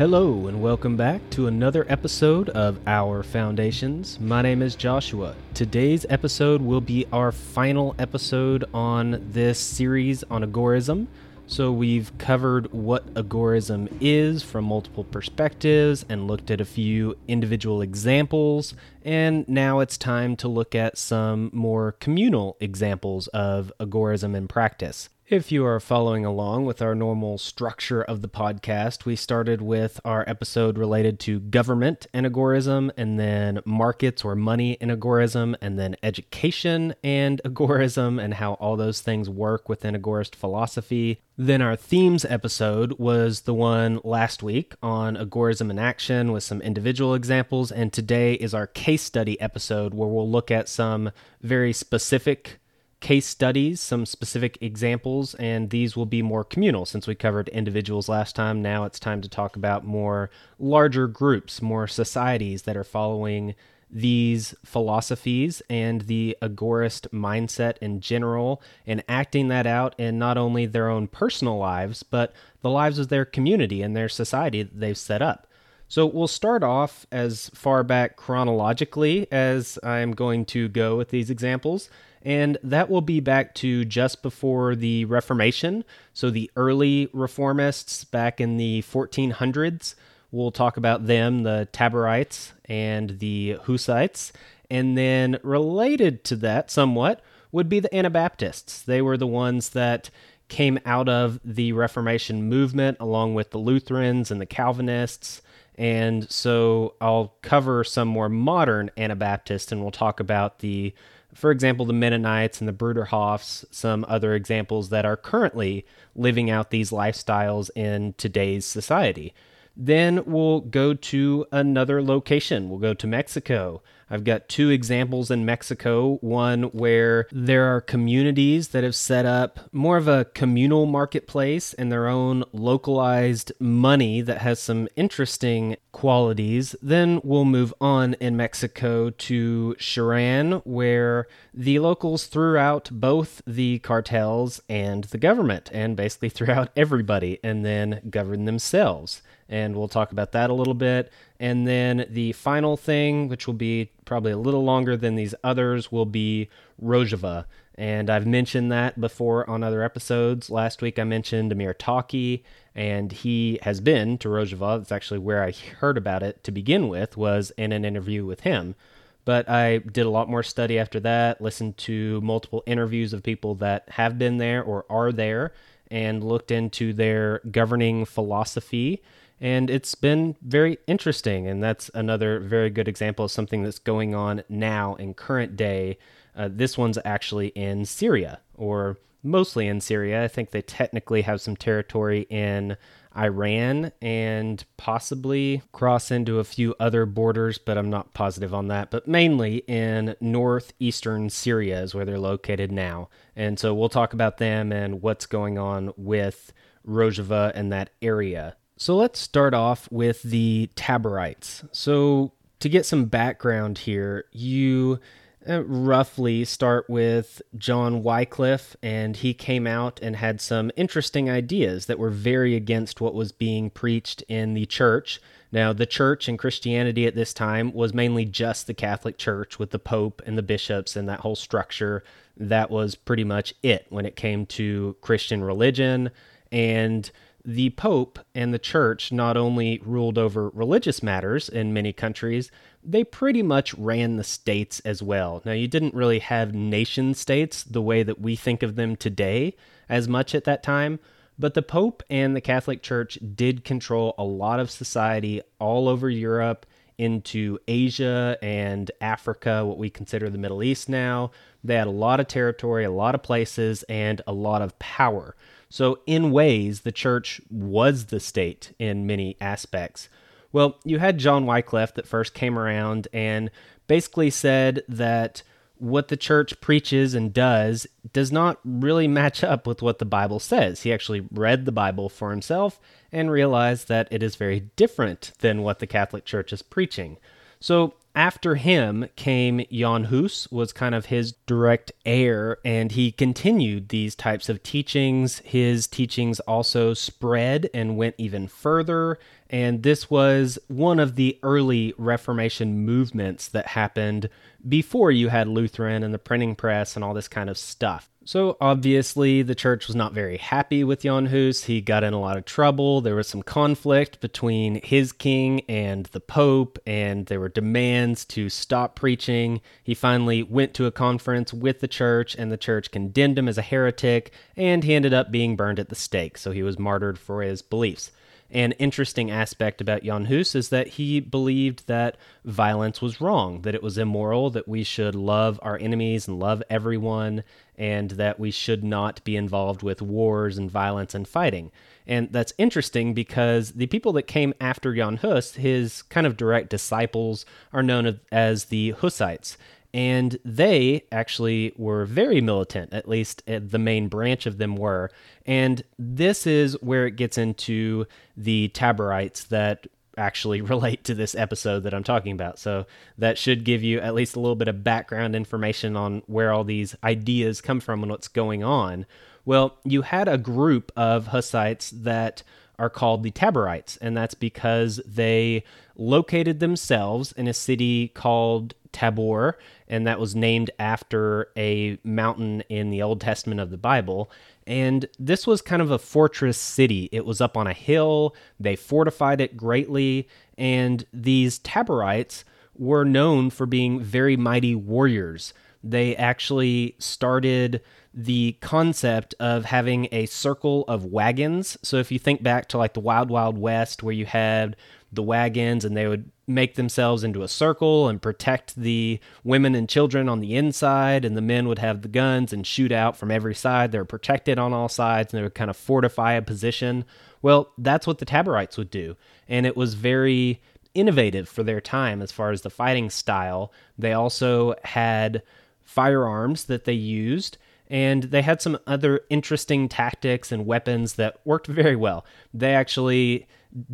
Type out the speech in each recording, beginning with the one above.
Hello, and welcome back to another episode of Our Foundations. My name is Joshua. Today's episode will be our final episode on this series on agorism. So, we've covered what agorism is from multiple perspectives and looked at a few individual examples. And now it's time to look at some more communal examples of agorism in practice. If you are following along with our normal structure of the podcast, we started with our episode related to government and agorism, and then markets or money and agorism, and then education and agorism, and how all those things work within agorist philosophy. Then our themes episode was the one last week on agorism in action with some individual examples, and today is our case study episode where we'll look at some very specific case studies, some specific examples, and these will be more communal since we covered individuals last time. Now it's time to talk about more larger groups, more societies that are following these philosophies and the agorist mindset in general and acting that out in not only their own personal lives, but the lives of their community and their society that they've set up. So we'll start off as far back chronologically as I'm going to go with these examples and that will be back to just before the Reformation. So, the early reformists back in the 1400s, we'll talk about them, the Taborites and the Hussites. And then, related to that somewhat, would be the Anabaptists. They were the ones that came out of the Reformation movement along with the Lutherans and the Calvinists. And so I'll cover some more modern Anabaptists and we'll talk about the for example, the Mennonites and the Bruderhofs, some other examples that are currently living out these lifestyles in today's society. Then we'll go to another location. We'll go to Mexico. I've got two examples in Mexico one where there are communities that have set up more of a communal marketplace and their own localized money that has some interesting qualities. Then we'll move on in Mexico to Cherán, where the locals threw out both the cartels and the government, and basically threw out everybody and then governed themselves and we'll talk about that a little bit. And then the final thing, which will be probably a little longer than these others, will be Rojava. And I've mentioned that before on other episodes. Last week I mentioned Amir Taaki, and he has been to Rojava. That's actually where I heard about it to begin with, was in an interview with him. But I did a lot more study after that, listened to multiple interviews of people that have been there or are there, and looked into their governing philosophy and it's been very interesting. And that's another very good example of something that's going on now in current day. Uh, this one's actually in Syria, or mostly in Syria. I think they technically have some territory in Iran and possibly cross into a few other borders, but I'm not positive on that. But mainly in northeastern Syria is where they're located now. And so we'll talk about them and what's going on with Rojava and that area. So let's start off with the Taborites. So, to get some background here, you uh, roughly start with John Wycliffe, and he came out and had some interesting ideas that were very against what was being preached in the church. Now, the church and Christianity at this time was mainly just the Catholic Church with the Pope and the bishops and that whole structure. That was pretty much it when it came to Christian religion. And the Pope and the Church not only ruled over religious matters in many countries, they pretty much ran the states as well. Now, you didn't really have nation states the way that we think of them today as much at that time, but the Pope and the Catholic Church did control a lot of society all over Europe into Asia and Africa, what we consider the Middle East now. They had a lot of territory, a lot of places, and a lot of power. So, in ways, the church was the state in many aspects. Well, you had John Wycliffe that first came around and basically said that what the church preaches and does does not really match up with what the Bible says. He actually read the Bible for himself and realized that it is very different than what the Catholic Church is preaching. So after him came Jan Hus, was kind of his direct heir, and he continued these types of teachings. His teachings also spread and went even further, And this was one of the early Reformation movements that happened before you had Lutheran and the printing press and all this kind of stuff. So obviously, the church was not very happy with Jan Hus. He got in a lot of trouble. There was some conflict between his king and the pope, and there were demands to stop preaching. He finally went to a conference with the church, and the church condemned him as a heretic, and he ended up being burned at the stake. So he was martyred for his beliefs. An interesting aspect about Jan Hus is that he believed that violence was wrong, that it was immoral, that we should love our enemies and love everyone, and that we should not be involved with wars and violence and fighting. And that's interesting because the people that came after Jan Hus, his kind of direct disciples, are known as the Hussites and they actually were very militant at least uh, the main branch of them were. And this is where it gets into the taborites that actually relate to this episode that i'm talking about. So that should give you at least a little bit of background information on where all these ideas come from and what's going on. Well you had a group of hussites that are called the taborites and that's because they located themselves in a city called Tabor, and that was named after a mountain in the Old Testament of the Bible. And this was kind of a fortress city. It was up on a hill, they fortified it greatly, and these Taborites were known for being very mighty warriors. They actually started the concept of having a circle of wagons. So if you think back to like the Wild Wild West, where you had the wagons and they would make themselves into a circle and protect the women and children on the inside. And the men would have the guns and shoot out from every side. They're protected on all sides and they would kind of fortify a position. Well that's what the taborites would do. And it was very innovative for their time as far as the fighting style. They also had firearms that they used and they had some other interesting tactics and weapons that worked very well. They actually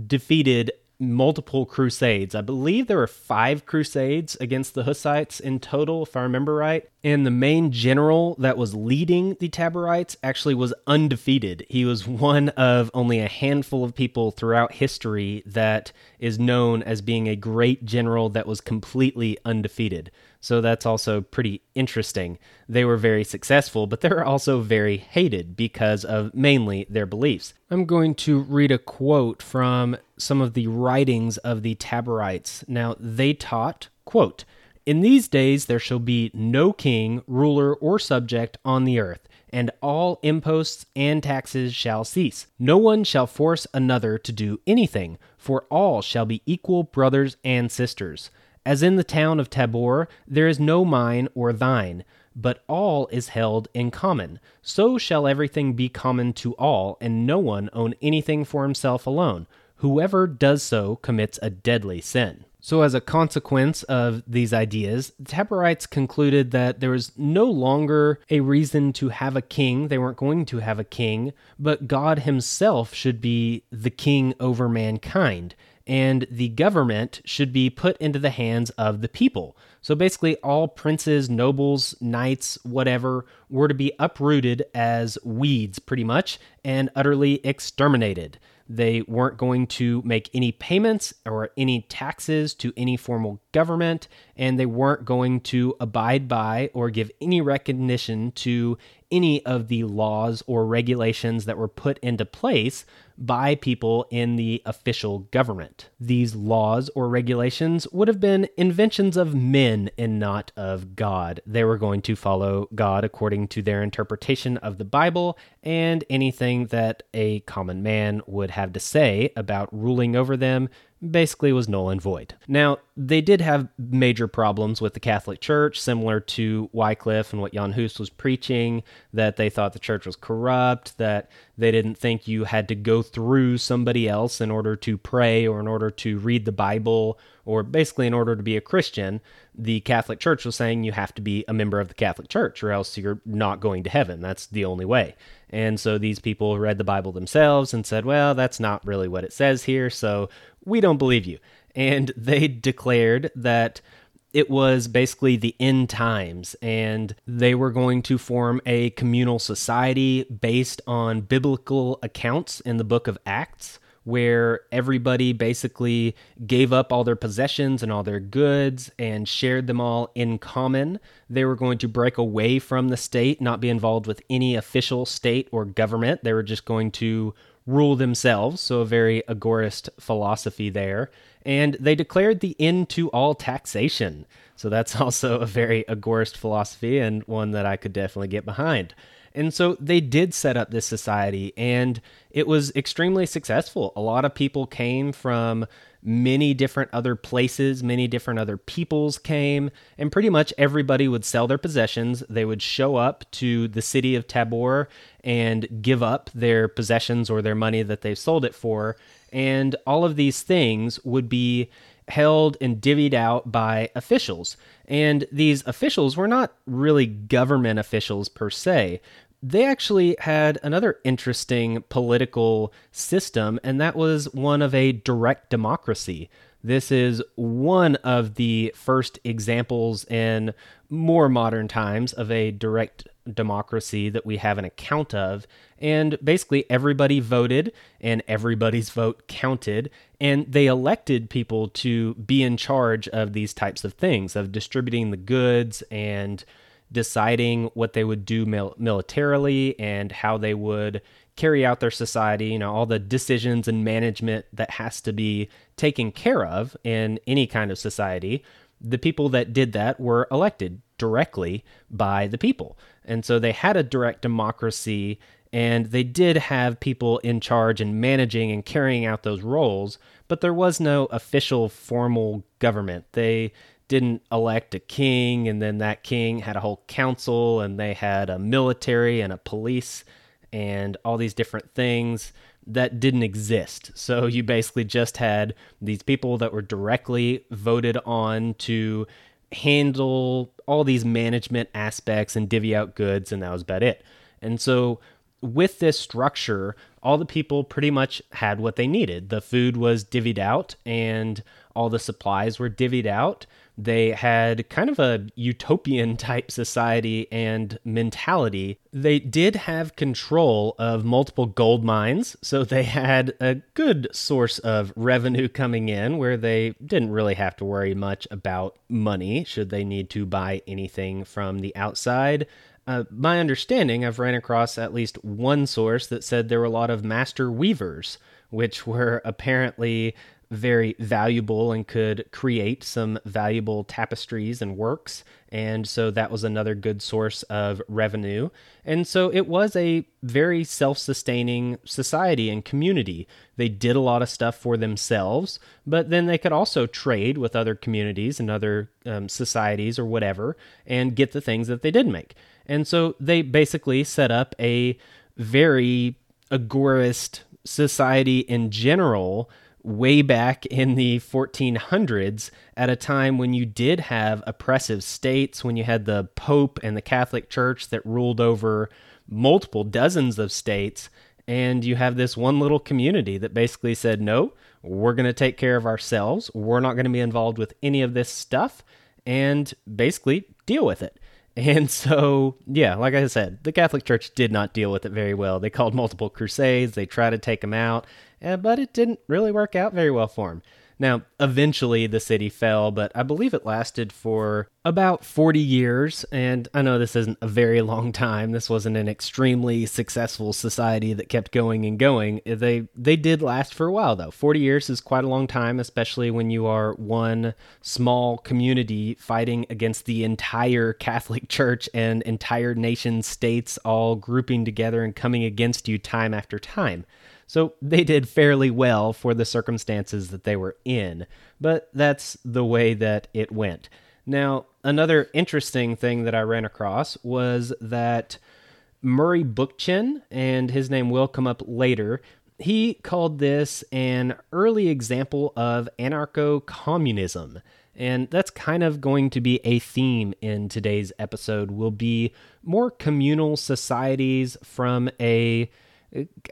defeated multiple crusades. I believe there were five crusades against the Hussites in total, if I remember right. And the main general that was leading the Taborites actually was undefeated. He was one of only a handful of people throughout history that is known as being a great general that was completely undefeated. So that's also pretty interesting. They were very successful, but they're also very hated because of mainly their beliefs. I'm going to read a quote from some of the writings of the Taborites. Now, they taught, quote, in these days there shall be no king, ruler, or subject on the earth, and all imposts and taxes shall cease. No one shall force another to do anything, for all shall be equal brothers and sisters. As in the town of Tabor, there is no mine or thine, but all is held in common. So shall everything be common to all, and no one own anything for himself alone. Whoever does so commits a deadly sin. So, as a consequence of these ideas, the Taborites concluded that there was no longer a reason to have a king. They weren't going to have a king, but God Himself should be the king over mankind and the government should be put into the hands of the people. So basically, all princes, nobles, knights, whatever, were to be uprooted as weeds, pretty much, and utterly exterminated. They weren't going to make any payments or any taxes to any formal government, and they weren't going to abide by or give any recognition to any of the laws or regulations that were put into place by people in the official government. These laws or regulations would have been inventions of men and not of God. They were going to follow God according to their interpretation of the Bible and anything that a common man would have to say about ruling over them basically was null and void. Now, they did have major problems with the Catholic Church, similar to Wycliffe and what Jan Hus was preaching, that they thought the church was corrupt, that they didn't think you had to go through somebody else in order to pray or in order to read the Bible or basically in order to be a Christian. The Catholic Church was saying you have to be a member of the Catholic Church or else you're not going to heaven. That's the only way. And so these people read the Bible themselves and said, well, that's not really what it says here, so we don't believe you. And they declared that it was basically the end times, and they were going to form a communal society based on biblical accounts in the book of Acts, where everybody basically gave up all their possessions and all their goods and shared them all in common. They were going to break away from the state, not be involved with any official state or government. They were just going to rule themselves, so a very agorist philosophy there. And they declared the end to all taxation. So that's also a very agorist philosophy and one that I could definitely get behind. And so they did set up this society, and it was extremely successful. A lot of people came from many different other places, many different other peoples came, and pretty much everybody would sell their possessions. They would show up to the city of Tabor and give up their possessions or their money that they sold it for. And all of these things would be held and divvied out by officials. And these officials were not really government officials per se they actually had another interesting political system, and that was one of a direct democracy. This is one of the first examples in more modern times of a direct democracy that we have an account of. And basically, everybody voted and everybody's vote counted. And they elected people to be in charge of these types of things, of distributing the goods and deciding what they would do mil- militarily and how they would carry out their society, you know, all the decisions and management that has to be taken care of in any kind of society. The people that did that were elected directly by the people. And so they had a direct democracy and they did have people in charge and managing and carrying out those roles, but there was no official formal government. They didn't elect a king, and then that king had a whole council, and they had a military and a police and all these different things that didn't exist. So you basically just had these people that were directly voted on to handle all these management aspects and divvy out goods, and that was about it. And so with this structure, all the people pretty much had what they needed. The food was divvied out, and all the supplies were divvied out they had kind of a utopian type society and mentality. They did have control of multiple gold mines, so they had a good source of revenue coming in where they didn't really have to worry much about money should they need to buy anything from the outside. Uh, my understanding, I've ran across at least one source that said there were a lot of master weavers, which were apparently very valuable and could create some valuable tapestries and works. And so that was another good source of revenue. And so it was a very self sustaining society and community. They did a lot of stuff for themselves, but then they could also trade with other communities and other um, societies or whatever and get the things that they did make. And so they basically set up a very agorist society in general way back in the 1400s at a time when you did have oppressive states, when you had the Pope and the Catholic Church that ruled over multiple dozens of states. And you have this one little community that basically said, no, we're going to take care of ourselves. We're not going to be involved with any of this stuff and basically deal with it. And so, yeah, like I said, the Catholic Church did not deal with it very well. They called multiple crusades, they tried to take them out, eh, but it didn't really work out very well for him. Now, eventually the city fell, but I believe it lasted for about 40 years. And I know this isn't a very long time. This wasn't an extremely successful society that kept going and going. They they did last for a while though. 40 years is quite a long time, especially when you are one small community fighting against the entire Catholic Church and entire nation states all grouping together and coming against you time after time. So they did fairly well for the circumstances that they were in, but that's the way that it went. Now, another interesting thing that I ran across was that Murray Bookchin, and his name will come up later, he called this an early example of anarcho communism. And that's kind of going to be a theme in today's episode will be more communal societies from a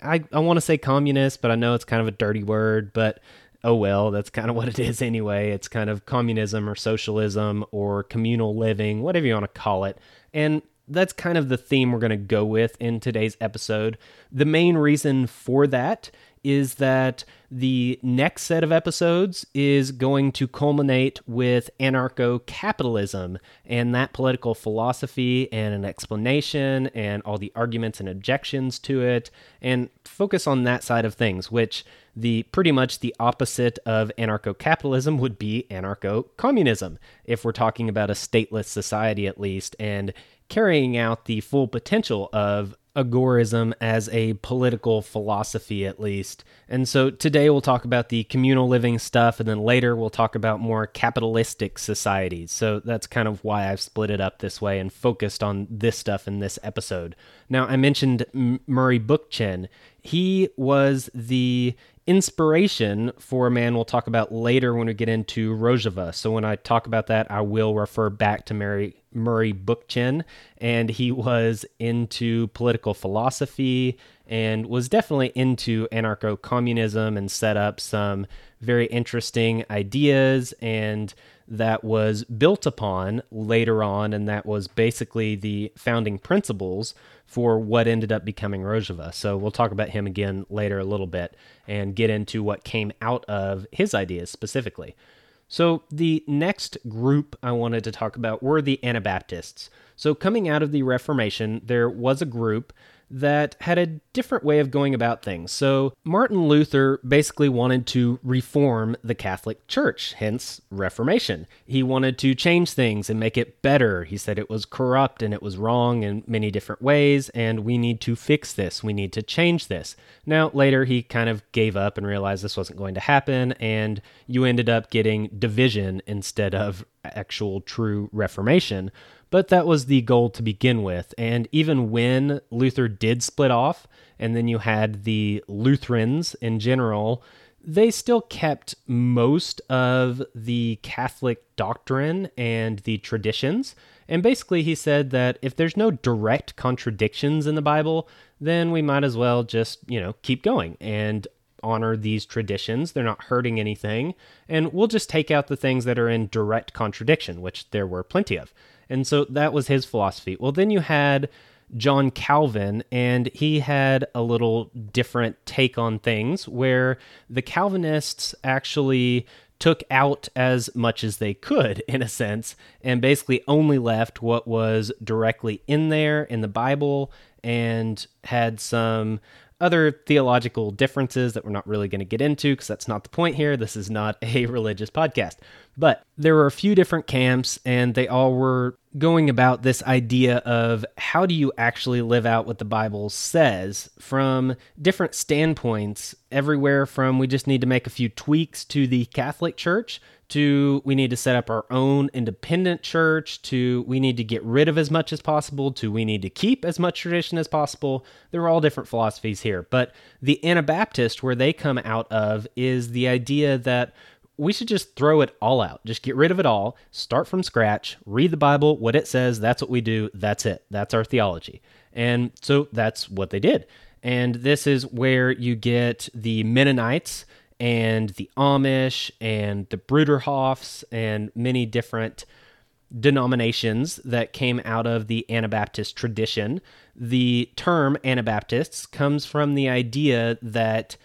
I, I want to say communist, but I know it's kind of a dirty word, but oh well, that's kind of what it is anyway. It's kind of communism or socialism or communal living, whatever you want to call it. And that's kind of the theme we're going to go with in today's episode. The main reason for that is that the next set of episodes is going to culminate with anarcho capitalism and that political philosophy and an explanation and all the arguments and objections to it, and focus on that side of things, which the pretty much the opposite of anarcho capitalism would be anarcho communism, if we're talking about a stateless society at least, and carrying out the full potential of agorism as a political philosophy, at least. And so today we'll talk about the communal living stuff, and then later we'll talk about more capitalistic societies. So that's kind of why I've split it up this way and focused on this stuff in this episode. Now, I mentioned M- Murray Bookchin. He was the inspiration for a man we'll talk about later when we get into Rojava. So when I talk about that, I will refer back to Mary Murray Bookchin, and he was into political philosophy and was definitely into anarcho communism and set up some very interesting ideas and that was built upon later on, and that was basically the founding principles for what ended up becoming Rojava. So we'll talk about him again later a little bit and get into what came out of his ideas specifically. So, the next group I wanted to talk about were the Anabaptists. So, coming out of the Reformation, there was a group that had a different way of going about things. So, Martin Luther basically wanted to reform the Catholic Church, hence Reformation. He wanted to change things and make it better. He said it was corrupt and it was wrong in many different ways, and we need to fix this. We need to change this. Now, later, he kind of gave up and realized this wasn't going to happen, and you ended up getting division instead of actual true Reformation but that was the goal to begin with. And even when Luther did split off, and then you had the Lutherans in general, they still kept most of the Catholic doctrine and the traditions. And basically, he said that if there's no direct contradictions in the Bible, then we might as well just, you know, keep going and honor these traditions. They're not hurting anything. And we'll just take out the things that are in direct contradiction, which there were plenty of. And so that was his philosophy. Well, then you had John Calvin, and he had a little different take on things where the Calvinists actually took out as much as they could, in a sense, and basically only left what was directly in there in the Bible and had some other theological differences that we're not really going to get into because that's not the point here. This is not a religious podcast. But there were a few different camps, and they all were going about this idea of how do you actually live out what the Bible says from different standpoints, everywhere from we just need to make a few tweaks to the Catholic Church to we need to set up our own independent church to we need to get rid of as much as possible to we need to keep as much tradition as possible. There are all different philosophies here, but the Anabaptist, where they come out of, is the idea that we should just throw it all out. Just get rid of it all, start from scratch, read the Bible, what it says, that's what we do, that's it. That's our theology. And so that's what they did. And this is where you get the Mennonites and the Amish and the Bruderhofs and many different denominations that came out of the Anabaptist tradition. The term Anabaptists comes from the idea that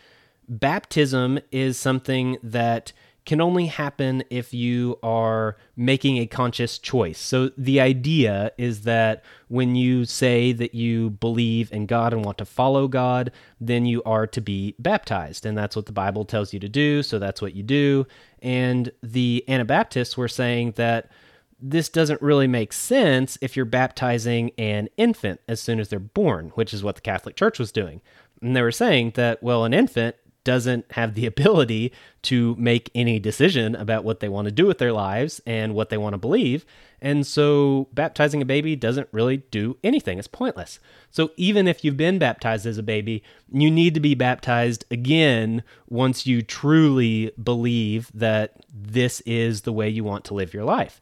baptism is something that can only happen if you are making a conscious choice. So the idea is that when you say that you believe in God and want to follow God, then you are to be baptized. And that's what the Bible tells you to do. So that's what you do. And the Anabaptists were saying that this doesn't really make sense if you're baptizing an infant as soon as they're born, which is what the Catholic Church was doing. And they were saying that, well, an infant doesn't have the ability to make any decision about what they want to do with their lives and what they want to believe. And so baptizing a baby doesn't really do anything. It's pointless. So even if you've been baptized as a baby, you need to be baptized again once you truly believe that this is the way you want to live your life.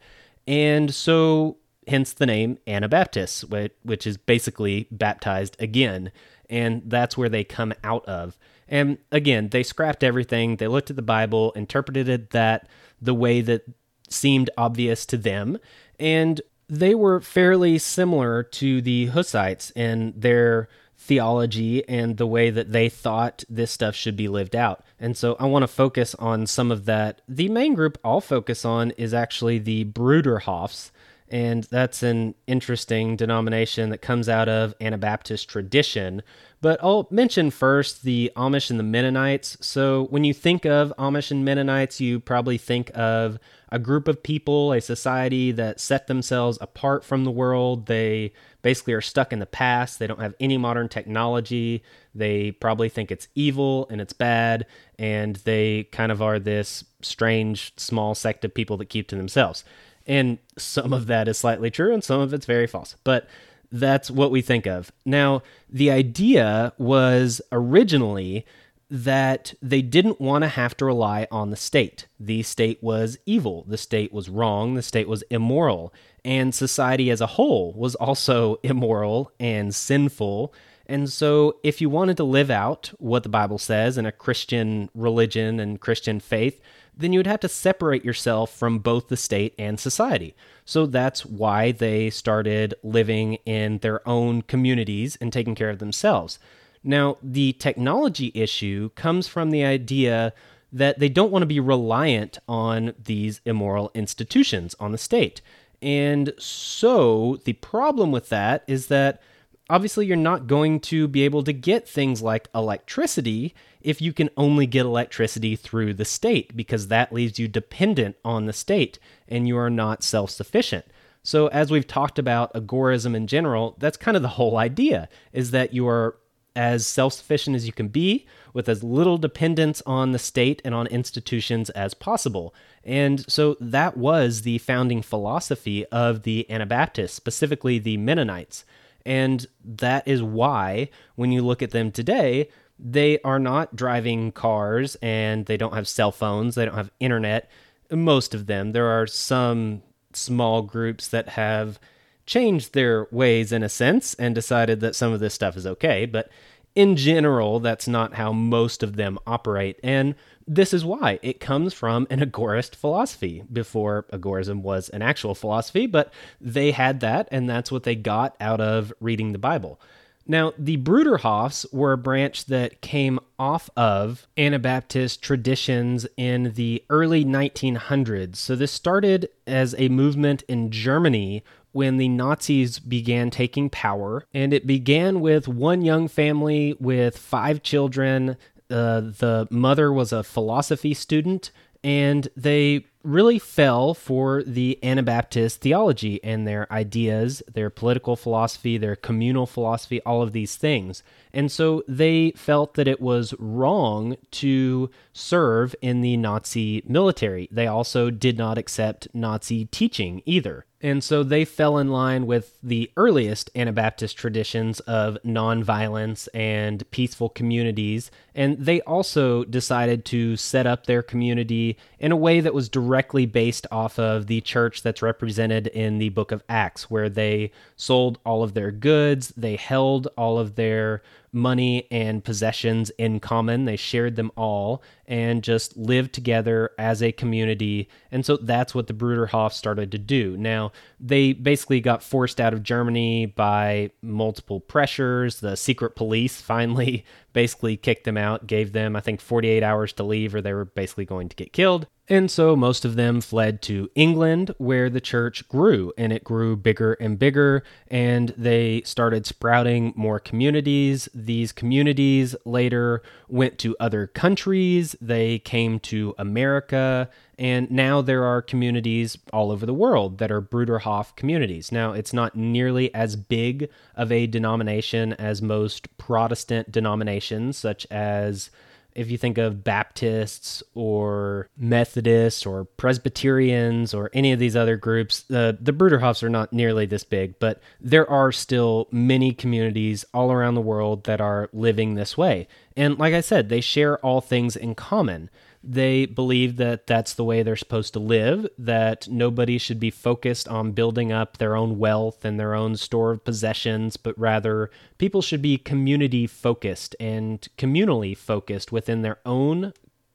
And so hence the name Anabaptists, which is basically baptized again. And that's where they come out of. And again, they scrapped everything. They looked at the Bible, interpreted it that the way that seemed obvious to them, and they were fairly similar to the Hussites in their theology and the way that they thought this stuff should be lived out. And so I want to focus on some of that. The main group I'll focus on is actually the Bruderhofs, and that's an interesting denomination that comes out of Anabaptist tradition. But I'll mention first the Amish and the Mennonites. So, when you think of Amish and Mennonites, you probably think of a group of people, a society that set themselves apart from the world. They basically are stuck in the past. They don't have any modern technology. They probably think it's evil and it's bad. And they kind of are this strange, small sect of people that keep to themselves. And some of that is slightly true and some of it's very false. But that's what we think of. Now, the idea was originally that they didn't want to have to rely on the state. The state was evil, the state was wrong, the state was immoral, and society as a whole was also immoral and sinful. And so, if you wanted to live out what the Bible says in a Christian religion and Christian faith, then you would have to separate yourself from both the state and society. So that's why they started living in their own communities and taking care of themselves. Now, the technology issue comes from the idea that they don't want to be reliant on these immoral institutions, on the state. And so the problem with that is that obviously you're not going to be able to get things like electricity if you can only get electricity through the state because that leaves you dependent on the state and you are not self-sufficient. So as we've talked about agorism in general, that's kind of the whole idea is that you are as self-sufficient as you can be with as little dependence on the state and on institutions as possible. And so that was the founding philosophy of the Anabaptists, specifically the Mennonites. And that is why, when you look at them today, they are not driving cars and they don't have cell phones, they don't have internet. Most of them. There are some small groups that have changed their ways in a sense and decided that some of this stuff is okay. But in general, that's not how most of them operate. And this is why it comes from an agorist philosophy before agorism was an actual philosophy, but they had that, and that's what they got out of reading the Bible. Now, the Bruderhofs were a branch that came off of Anabaptist traditions in the early 1900s. So, this started as a movement in Germany when the Nazis began taking power. And it began with one young family with five children uh, the mother was a philosophy student, and they really fell for the Anabaptist theology and their ideas, their political philosophy, their communal philosophy, all of these things. And so they felt that it was wrong to serve in the Nazi military. They also did not accept Nazi teaching either. And so they fell in line with the earliest Anabaptist traditions of nonviolence and peaceful communities. And they also decided to set up their community in a way that was directly based off of the church that's represented in the book of Acts, where they sold all of their goods, they held all of their money and possessions in common. They shared them all and just live together as a community. And so that's what the Bruderhof started to do. Now, they basically got forced out of Germany by multiple pressures. The secret police finally basically kicked them out, gave them, I think, 48 hours to leave, or they were basically going to get killed. And so most of them fled to England, where the church grew, and it grew bigger and bigger, and they started sprouting more communities. These communities later went to other countries, they came to America, and now there are communities all over the world that are Bruderhof communities. Now, it's not nearly as big of a denomination as most Protestant denominations, such as if you think of Baptists or Methodists or Presbyterians or any of these other groups, the the Bruderhofs are not nearly this big, but there are still many communities all around the world that are living this way. And like I said, they share all things in common they believe that that's the way they're supposed to live, that nobody should be focused on building up their own wealth and their own store of possessions, but rather people should be community focused and communally focused within their own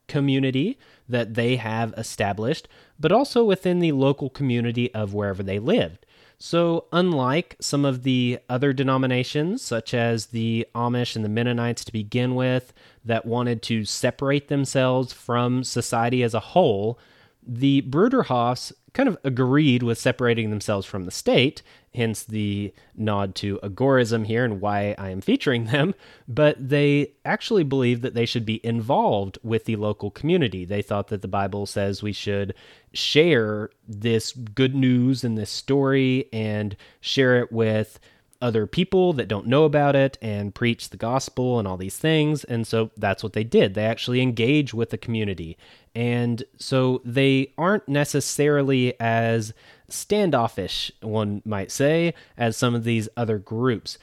community that they have established, but also within the local community of wherever they lived. So, unlike some of the other denominations, such as the Amish and the Mennonites to begin with, that wanted to separate themselves from society as a whole, the Bruderhofs kind of agreed with separating themselves from the state, hence the nod to agorism here and why I am featuring them. But they actually believed that they should be involved with the local community. They thought that the Bible says we should share this good news and this story and share it with other people that don't know about it and preach the gospel and all these things. And so that's what they did. They actually engage with the community. And so they aren't necessarily as standoffish, one might say, as some of these other groups.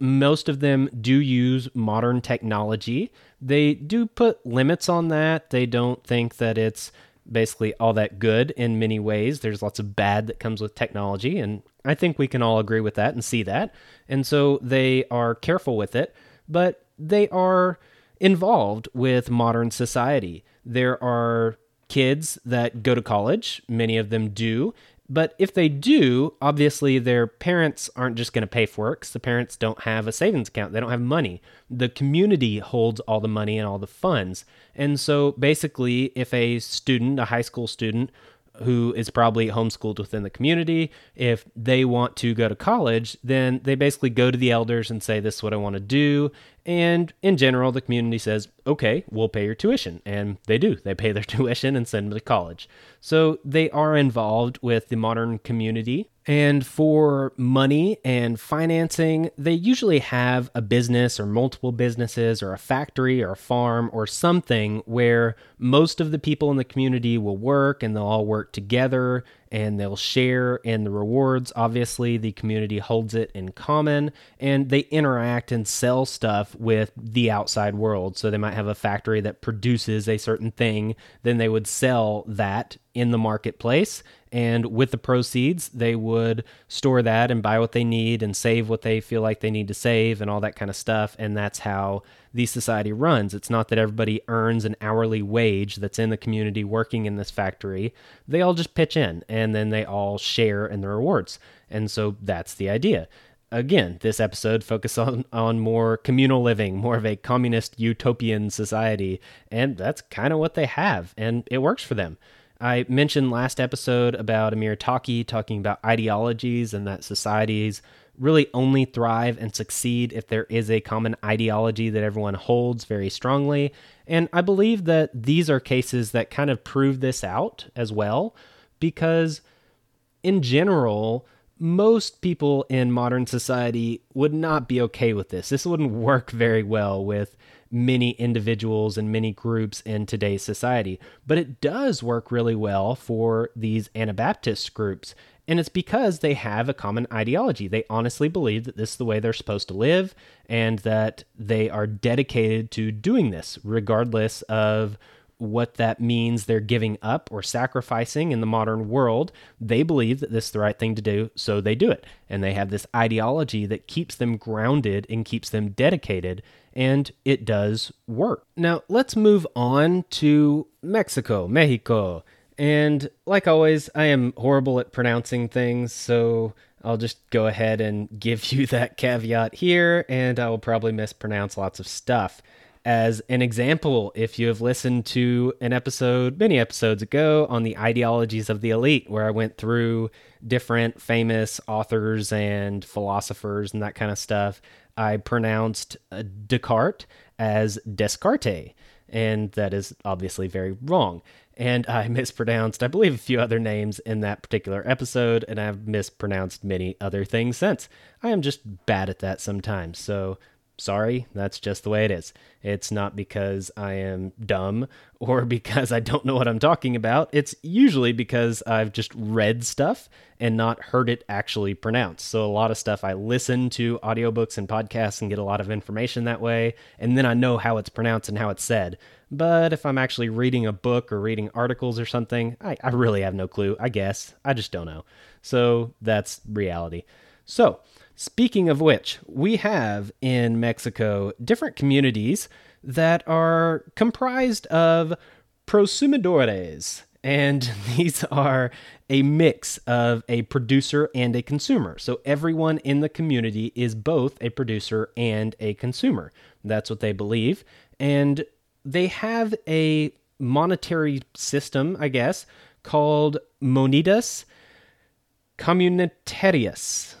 Most of them do use modern technology. They do put limits on that. They don't think that it's basically all that good in many ways. There's lots of bad that comes with technology, and I think we can all agree with that and see that. And so they are careful with it, but they are involved with modern society. There are kids that go to college, many of them do, but if they do, obviously their parents aren't just going to pay for it because the parents don't have a savings account. They don't have money. The community holds all the money and all the funds. And so basically, if a student, a high school student, who is probably homeschooled within the community, if they want to go to college, then they basically go to the elders and say, This is what I want to do. And in general, the community says, okay, we'll pay your tuition. And they do. They pay their tuition and send them to college. So they are involved with the modern community. And for money and financing, they usually have a business or multiple businesses or a factory or a farm or something where most of the people in the community will work and they'll all work together and they'll share in the rewards. Obviously, the community holds it in common and they interact and sell stuff with the outside world. So they might have a factory that produces a certain thing, then they would sell that in the marketplace. And with the proceeds, they would store that and buy what they need and save what they feel like they need to save and all that kind of stuff. And that's how the society runs. It's not that everybody earns an hourly wage that's in the community working in this factory. They all just pitch in and then they all share in the rewards. And so that's the idea. Again, this episode focuses on, on more communal living, more of a communist utopian society, and that's kind of what they have, and it works for them. I mentioned last episode about Amir Taaki talking about ideologies and that societies really only thrive and succeed if there is a common ideology that everyone holds very strongly. And I believe that these are cases that kind of prove this out as well, because in general, most people in modern society would not be okay with this. This wouldn't work very well with many individuals and many groups in today's society, but it does work really well for these Anabaptist groups. And it's because they have a common ideology. They honestly believe that this is the way they're supposed to live and that they are dedicated to doing this, regardless of what that means they're giving up or sacrificing in the modern world. They believe that this is the right thing to do, so they do it. And they have this ideology that keeps them grounded and keeps them dedicated, and it does work. Now, let's move on to Mexico, Mexico. And like always, I am horrible at pronouncing things, so I'll just go ahead and give you that caveat here, and I will probably mispronounce lots of stuff. As an example, if you have listened to an episode many episodes ago on the ideologies of the elite, where I went through different famous authors and philosophers and that kind of stuff, I pronounced uh, Descartes as Descartes, and that is obviously very wrong. And I mispronounced, I believe, a few other names in that particular episode, and I've mispronounced many other things since. I am just bad at that sometimes, so sorry, that's just the way it is. It's not because I am dumb or because I don't know what I'm talking about. It's usually because I've just read stuff and not heard it actually pronounced. So a lot of stuff I listen to audiobooks and podcasts and get a lot of information that way, and then I know how it's pronounced and how it's said. But if I'm actually reading a book or reading articles or something, I, I really have no clue, I guess. I just don't know. So that's reality. So, Speaking of which, we have in Mexico different communities that are comprised of prosumidores. And these are a mix of a producer and a consumer. So everyone in the community is both a producer and a consumer. That's what they believe. And they have a monetary system, I guess, called Monedas Comunitarias.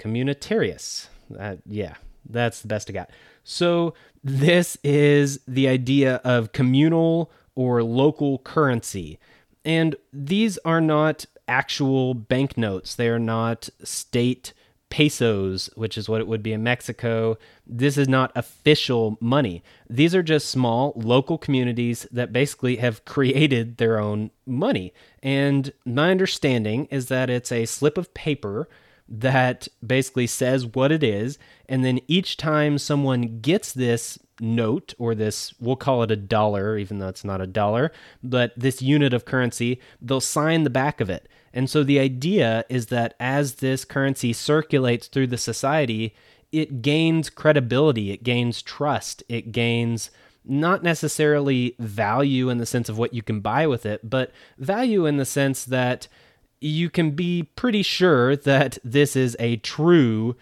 Comunitarias. Uh, yeah, that's the best I got. So, this is the idea of communal or local currency. And these are not actual banknotes, they are not state pesos, which is what it would be in Mexico. This is not official money. These are just small local communities that basically have created their own money. And my understanding is that it's a slip of paper that basically says what it is. And then each time someone gets this note or this, we'll call it a dollar, even though it's not a dollar, but this unit of currency, they'll sign the back of it. And so the idea is that as this currency circulates through the society, it gains credibility, it gains trust, it gains not necessarily value in the sense of what you can buy with it, but value in the sense that you can be pretty sure that this is a true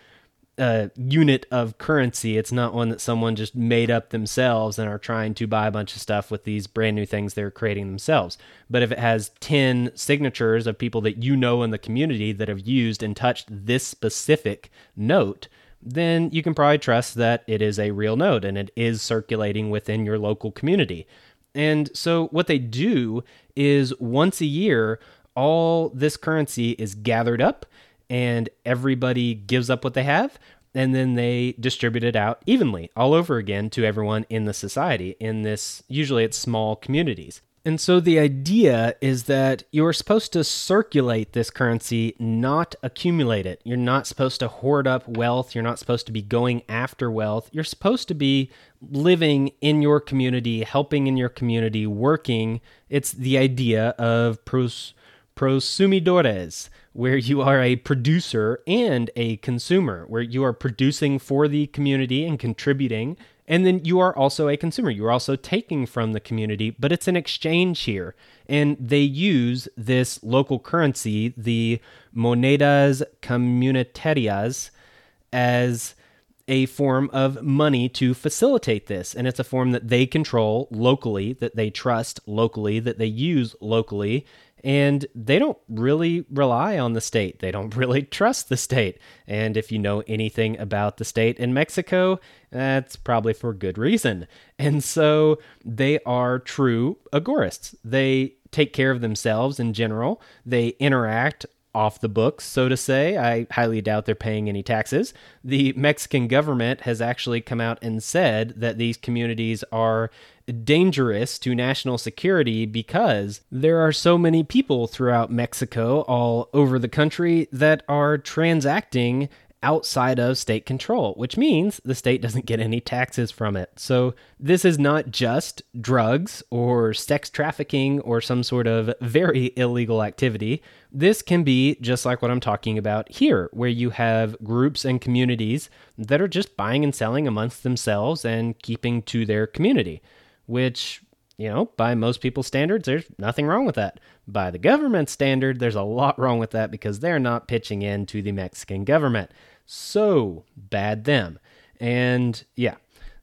uh, unit of currency. It's not one that someone just made up themselves and are trying to buy a bunch of stuff with these brand new things they're creating themselves. But if it has 10 signatures of people that you know in the community that have used and touched this specific note, then you can probably trust that it is a real note and it is circulating within your local community. And so, what they do is once a year, all this currency is gathered up and everybody gives up what they have and then they distribute it out evenly all over again to everyone in the society in this usually it's small communities and so the idea is that you're supposed to circulate this currency, not accumulate it. You're not supposed to hoard up wealth. You're not supposed to be going after wealth. You're supposed to be living in your community, helping in your community, working. It's the idea of pros, prosumidores, where you are a producer and a consumer, where you are producing for the community and contributing. And then you are also a consumer. You are also taking from the community, but it's an exchange here. And they use this local currency, the monedas comunitarias, as a form of money to facilitate this. And it's a form that they control locally, that they trust locally, that they use locally and they don't really rely on the state. They don't really trust the state. And if you know anything about the state in Mexico, that's probably for good reason. And so they are true agorists. They take care of themselves in general, they interact off the books, so to say. I highly doubt they're paying any taxes. The Mexican government has actually come out and said that these communities are dangerous to national security because there are so many people throughout Mexico, all over the country, that are transacting outside of state control, which means the state doesn't get any taxes from it. So, this is not just drugs or sex trafficking or some sort of very illegal activity. This can be just like what I'm talking about here, where you have groups and communities that are just buying and selling amongst themselves and keeping to their community which, you know, by most people's standards, there's nothing wrong with that. By the government standard, there's a lot wrong with that because they're not pitching in to the Mexican government. So bad them. And yeah,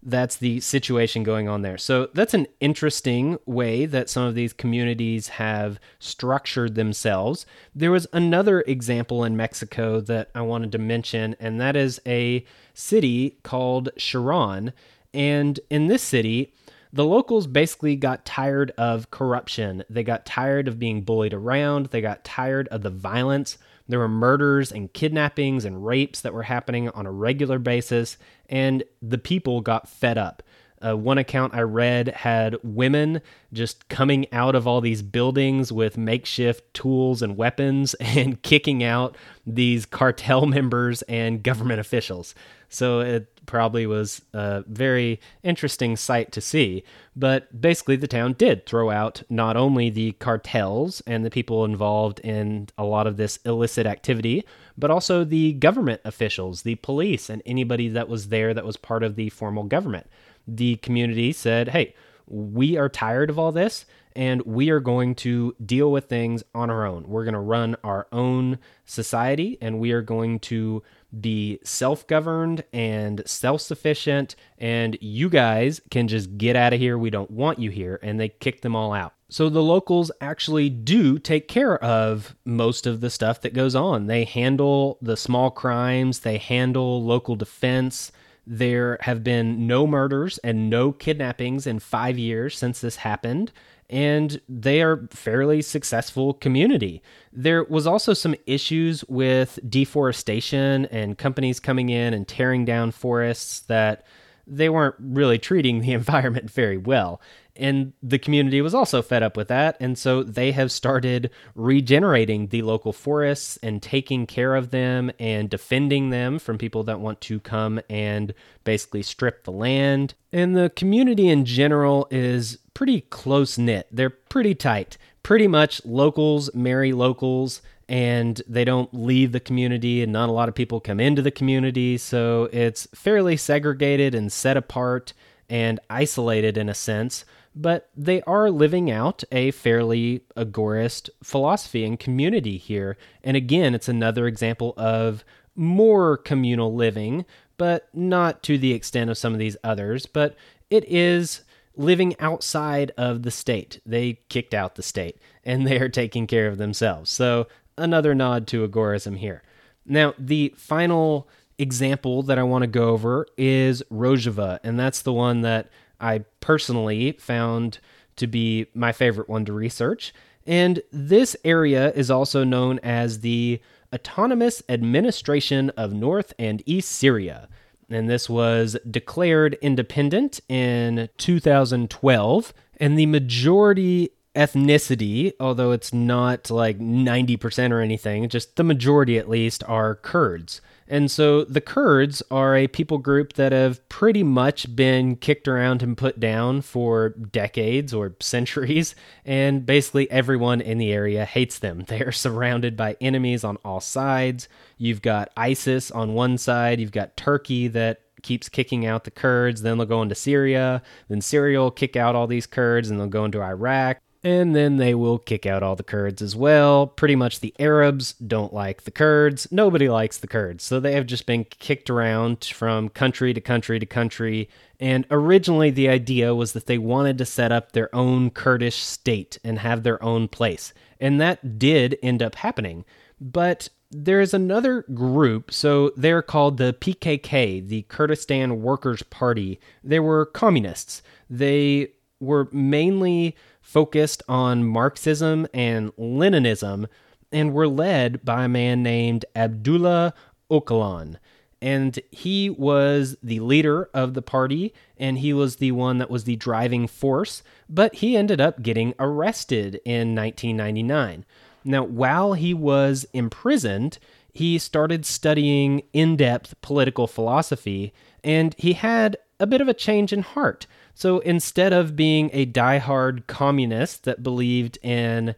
that's the situation going on there. So that's an interesting way that some of these communities have structured themselves. There was another example in Mexico that I wanted to mention, and that is a city called Cherán. And in this city, the locals basically got tired of corruption. They got tired of being bullied around. They got tired of the violence. There were murders and kidnappings and rapes that were happening on a regular basis, and the people got fed up. Uh, one account I read had women just coming out of all these buildings with makeshift tools and weapons and kicking out these cartel members and government officials. So it probably was a very interesting sight to see. But basically, the town did throw out not only the cartels and the people involved in a lot of this illicit activity, but also the government officials, the police, and anybody that was there that was part of the formal government. The community said, hey, we are tired of all this and we are going to deal with things on our own. We're going to run our own society and we are going to be self governed and self sufficient. And you guys can just get out of here. We don't want you here. And they kick them all out. So the locals actually do take care of most of the stuff that goes on. They handle the small crimes, they handle local defense. There have been no murders and no kidnappings in five years since this happened and they are fairly successful community. There was also some issues with deforestation and companies coming in and tearing down forests that they weren't really treating the environment very well. And the community was also fed up with that. And so they have started regenerating the local forests and taking care of them and defending them from people that want to come and basically strip the land. And the community in general is pretty close knit. They're pretty tight. Pretty much locals marry locals and they don't leave the community and not a lot of people come into the community. So it's fairly segregated and set apart and isolated in a sense but they are living out a fairly agorist philosophy and community here. And again, it's another example of more communal living, but not to the extent of some of these others. But it is living outside of the state. They kicked out the state and they are taking care of themselves. So, another nod to agorism here. Now, the final example that I want to go over is Rojava, and that's the one that I personally found to be my favorite one to research. And this area is also known as the Autonomous Administration of North and East Syria. And this was declared independent in 2012. And the majority ethnicity, although it's not like 90% or anything, just the majority at least are Kurds. And so the Kurds are a people group that have pretty much been kicked around and put down for decades or centuries, and basically everyone in the area hates them. They are surrounded by enemies on all sides. You've got ISIS on one side, you've got Turkey that keeps kicking out the Kurds, then they'll go into Syria, then Syria will kick out all these Kurds, and they'll go into Iraq and then they will kick out all the Kurds as well. Pretty much the Arabs don't like the Kurds. Nobody likes the Kurds. So they have just been kicked around from country to country to country. And originally, the idea was that they wanted to set up their own Kurdish state and have their own place. And that did end up happening. But there's another group, so they're called the PKK, the Kurdistan Workers' Party. They were communists. They were mainly focused on Marxism and Leninism and were led by a man named Abdullah Öcalan. And he was the leader of the party, and he was the one that was the driving force, but he ended up getting arrested in 1999. Now, while he was imprisoned, he started studying in depth political philosophy, and he had a bit of a change in heart. So instead of being a die-hard communist that believed in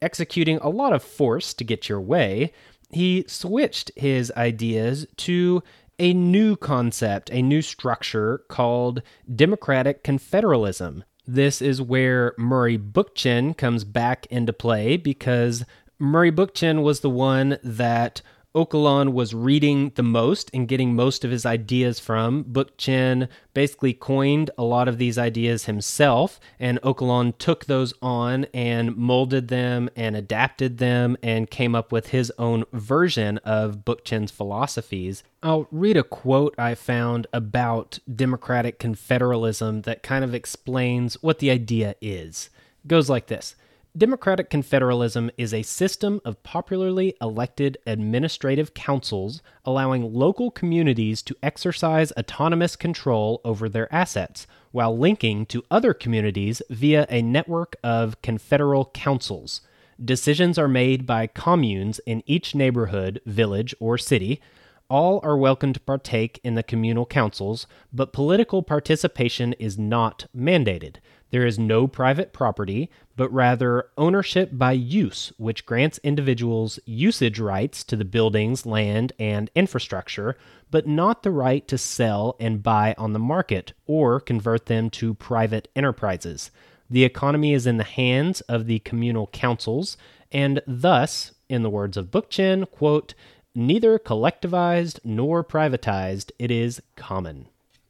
executing a lot of force to get your way, he switched his ideas to a new concept, a new structure called democratic confederalism. This is where Murray Bookchin comes back into play because Murray Bookchin was the one that Öcalan was reading the most and getting most of his ideas from. Bookchin basically coined a lot of these ideas himself, and Öcalan took those on and molded them and adapted them and came up with his own version of Bookchin's philosophies. I'll read a quote I found about democratic confederalism that kind of explains what the idea is. It goes like this. Democratic confederalism is a system of popularly elected administrative councils allowing local communities to exercise autonomous control over their assets while linking to other communities via a network of confederal councils. Decisions are made by communes in each neighborhood, village, or city. All are welcome to partake in the communal councils, but political participation is not mandated. There is no private property, but rather ownership by use, which grants individuals usage rights to the buildings, land, and infrastructure, but not the right to sell and buy on the market or convert them to private enterprises. The economy is in the hands of the communal councils, and thus, in the words of Bookchin, quote, neither collectivized nor privatized, it is common.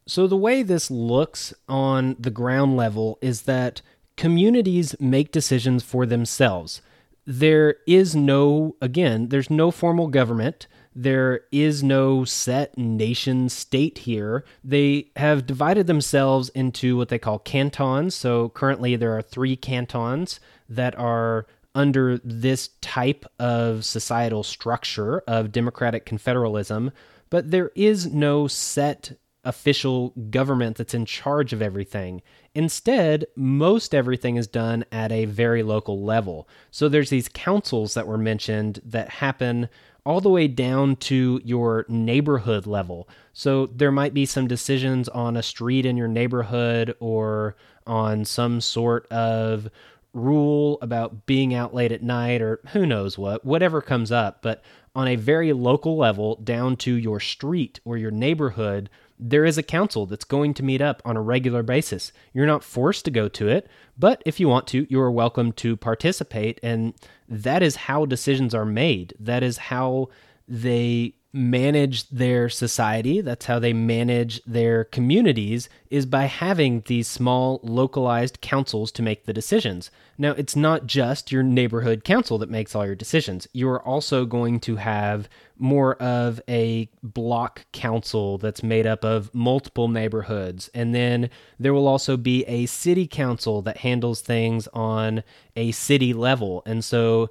So, the way this looks on the ground level is that communities make decisions for themselves. There is no, again, there's no formal government. There is no set nation state here. They have divided themselves into what they call cantons. So currently there are three cantons that are under this type of societal structure of democratic confederalism, but there is no set official government that's in charge of everything. Instead, most everything is done at a very local level. So there's these councils that were mentioned that happen all the way down to your neighborhood level. So there might be some decisions on a street in your neighborhood or on some sort of rule about being out late at night or who knows what, whatever comes up. But on a very local level, down to your street or your neighborhood, there is a council that's going to meet up on a regular basis. You're not forced to go to it, but if you want to, you are welcome to participate. And that is how decisions are made. That is how they manage their society. That's how they manage their communities is by having these small localized councils to make the decisions. Now it's not just your neighborhood council that makes all your decisions. You're also going to have more of a block council that's made up of multiple neighborhoods. And then there will also be a city council that handles things on a city level. And so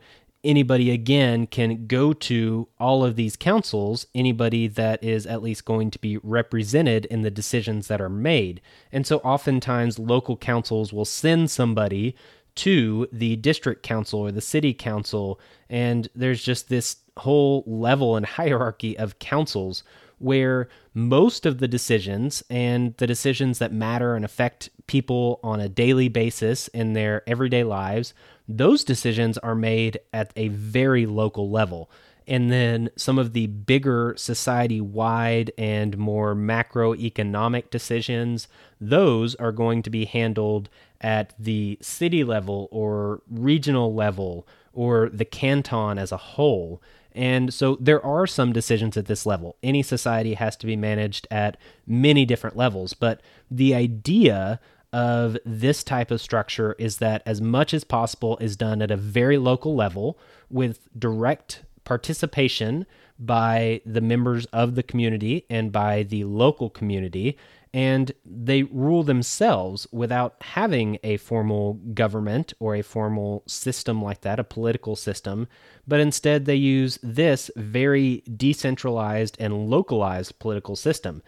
anybody again can go to all of these councils, anybody that is at least going to be represented in the decisions that are made. And so oftentimes local councils will send somebody to the district council or the city council, and there's just this whole level and hierarchy of councils where most of the decisions and the decisions that matter and affect people on a daily basis in their everyday lives those decisions are made at a very local level. And then some of the bigger society wide and more macroeconomic decisions, those are going to be handled at the city level or regional level or the canton as a whole. And so there are some decisions at this level. Any society has to be managed at many different levels, but the idea of this type of structure is that as much as possible is done at a very local level with direct participation by the members of the community and by the local community and they rule themselves without having a formal government or a formal system like that, a political system, but instead they use this very decentralized and localized political system.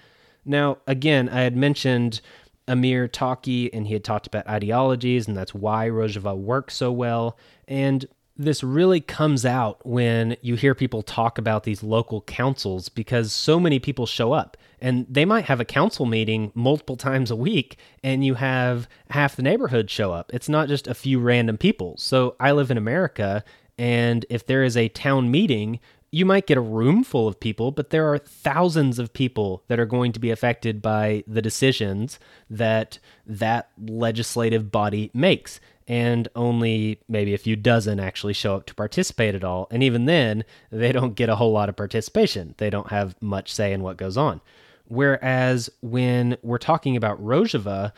Now, again, I had mentioned Amir Taaki, and he had talked about ideologies, and that's why Rojava works so well. And this really comes out when you hear people talk about these local councils because so many people show up and they might have a council meeting multiple times a week and you have half the neighborhood show up. It's not just a few random people. So I live in America and if there is a town meeting, you might get a room full of people, but there are thousands of people that are going to be affected by the decisions that that legislative body makes. And only maybe a few dozen actually show up to participate at all. And even then, they don't get a whole lot of participation. They don't have much say in what goes on. Whereas when we're talking about Rojava,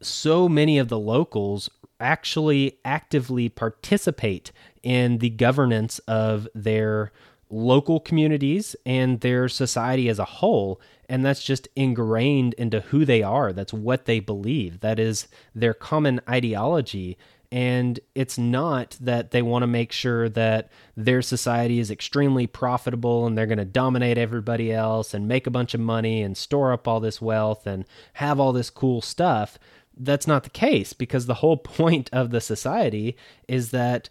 so many of the locals actually actively participate in the governance of their local communities and their society as a whole. And that's just ingrained into who they are. That's what they believe. That is their common ideology. And it's not that they want to make sure that their society is extremely profitable and they're going to dominate everybody else and make a bunch of money and store up all this wealth and have all this cool stuff. That's not the case because the whole point of the society is that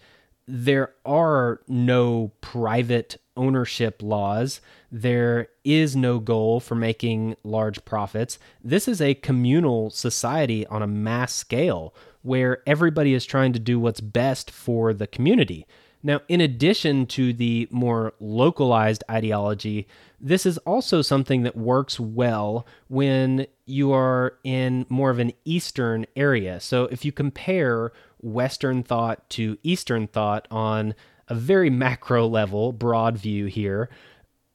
there are no private ownership laws. There is no goal for making large profits. This is a communal society on a mass scale where everybody is trying to do what's best for the community. Now, in addition to the more localized ideology, this is also something that works well when you are in more of an Eastern area. So, if you compare Western thought to Eastern thought on a very macro level, broad view here,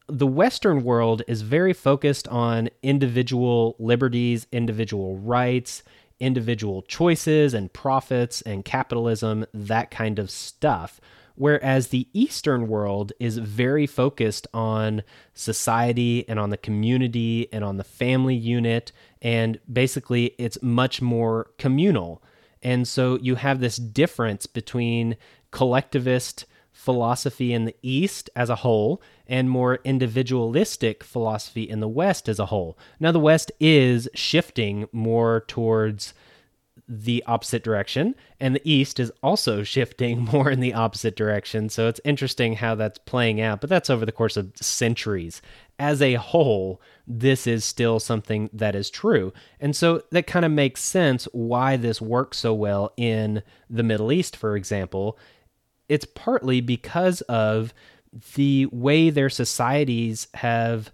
the Western world is very focused on individual liberties, individual rights, individual choices and profits and capitalism, that kind of stuff. Whereas the Eastern world is very focused on society and on the community and on the family unit. And basically, it's much more communal. And so you have this difference between collectivist philosophy in the East as a whole and more individualistic philosophy in the West as a whole. Now, the West is shifting more towards the opposite direction, and the East is also shifting more in the opposite direction. So it's interesting how that's playing out, but that's over the course of centuries. As a whole, this is still something that is true. And so that kind of makes sense why this works so well in the Middle East, for example, it's partly because of the way their societies have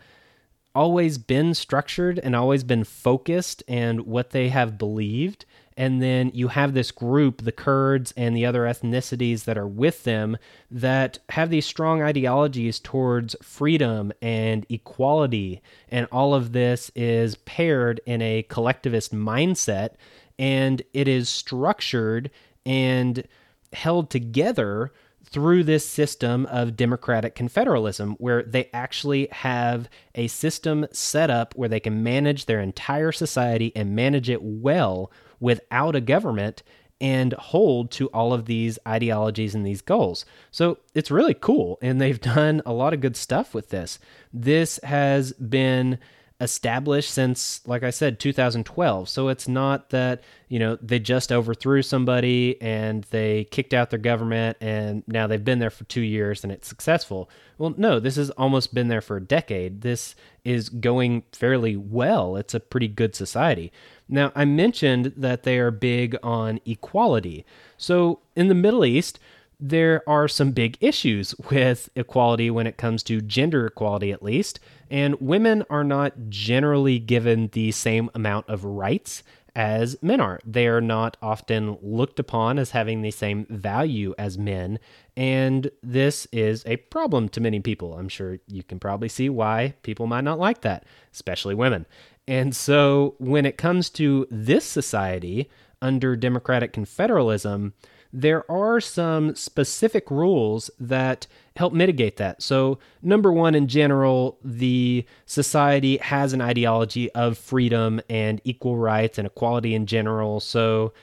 always been structured and always been focused and what they have believed. And then you have this group the kurds and the other ethnicities that are with them that have these strong ideologies towards freedom and equality. And all of this is paired in a collectivist mindset and it is structured and held together through this system of democratic confederalism, where they actually have a system set up where they can manage their entire society and manage it well without a government and hold to all of these ideologies and these goals. So it's really cool. And they've done a lot of good stuff with this. This has been established since like i said 2012 so it's not that you know they just overthrew somebody and they kicked out their government and now they've been there for 2 years and it's successful. Well no this has almost been there for a decade. This is going fairly well. It's a pretty good society. Now i mentioned that they are big on equality. So in the middle east there are some big issues with equality when it comes to gender equality, at least. And women are not generally given the same amount of rights as men are. They are not often looked upon as having the same value as men. And this is a problem to many people. I'm sure you can probably see why people might not like that, especially women. And so when it comes to this society under democratic confederalism, there are some specific rules that help mitigate that. So, number one, in general, the society has an ideology of freedom and equal rights and equality in general. So,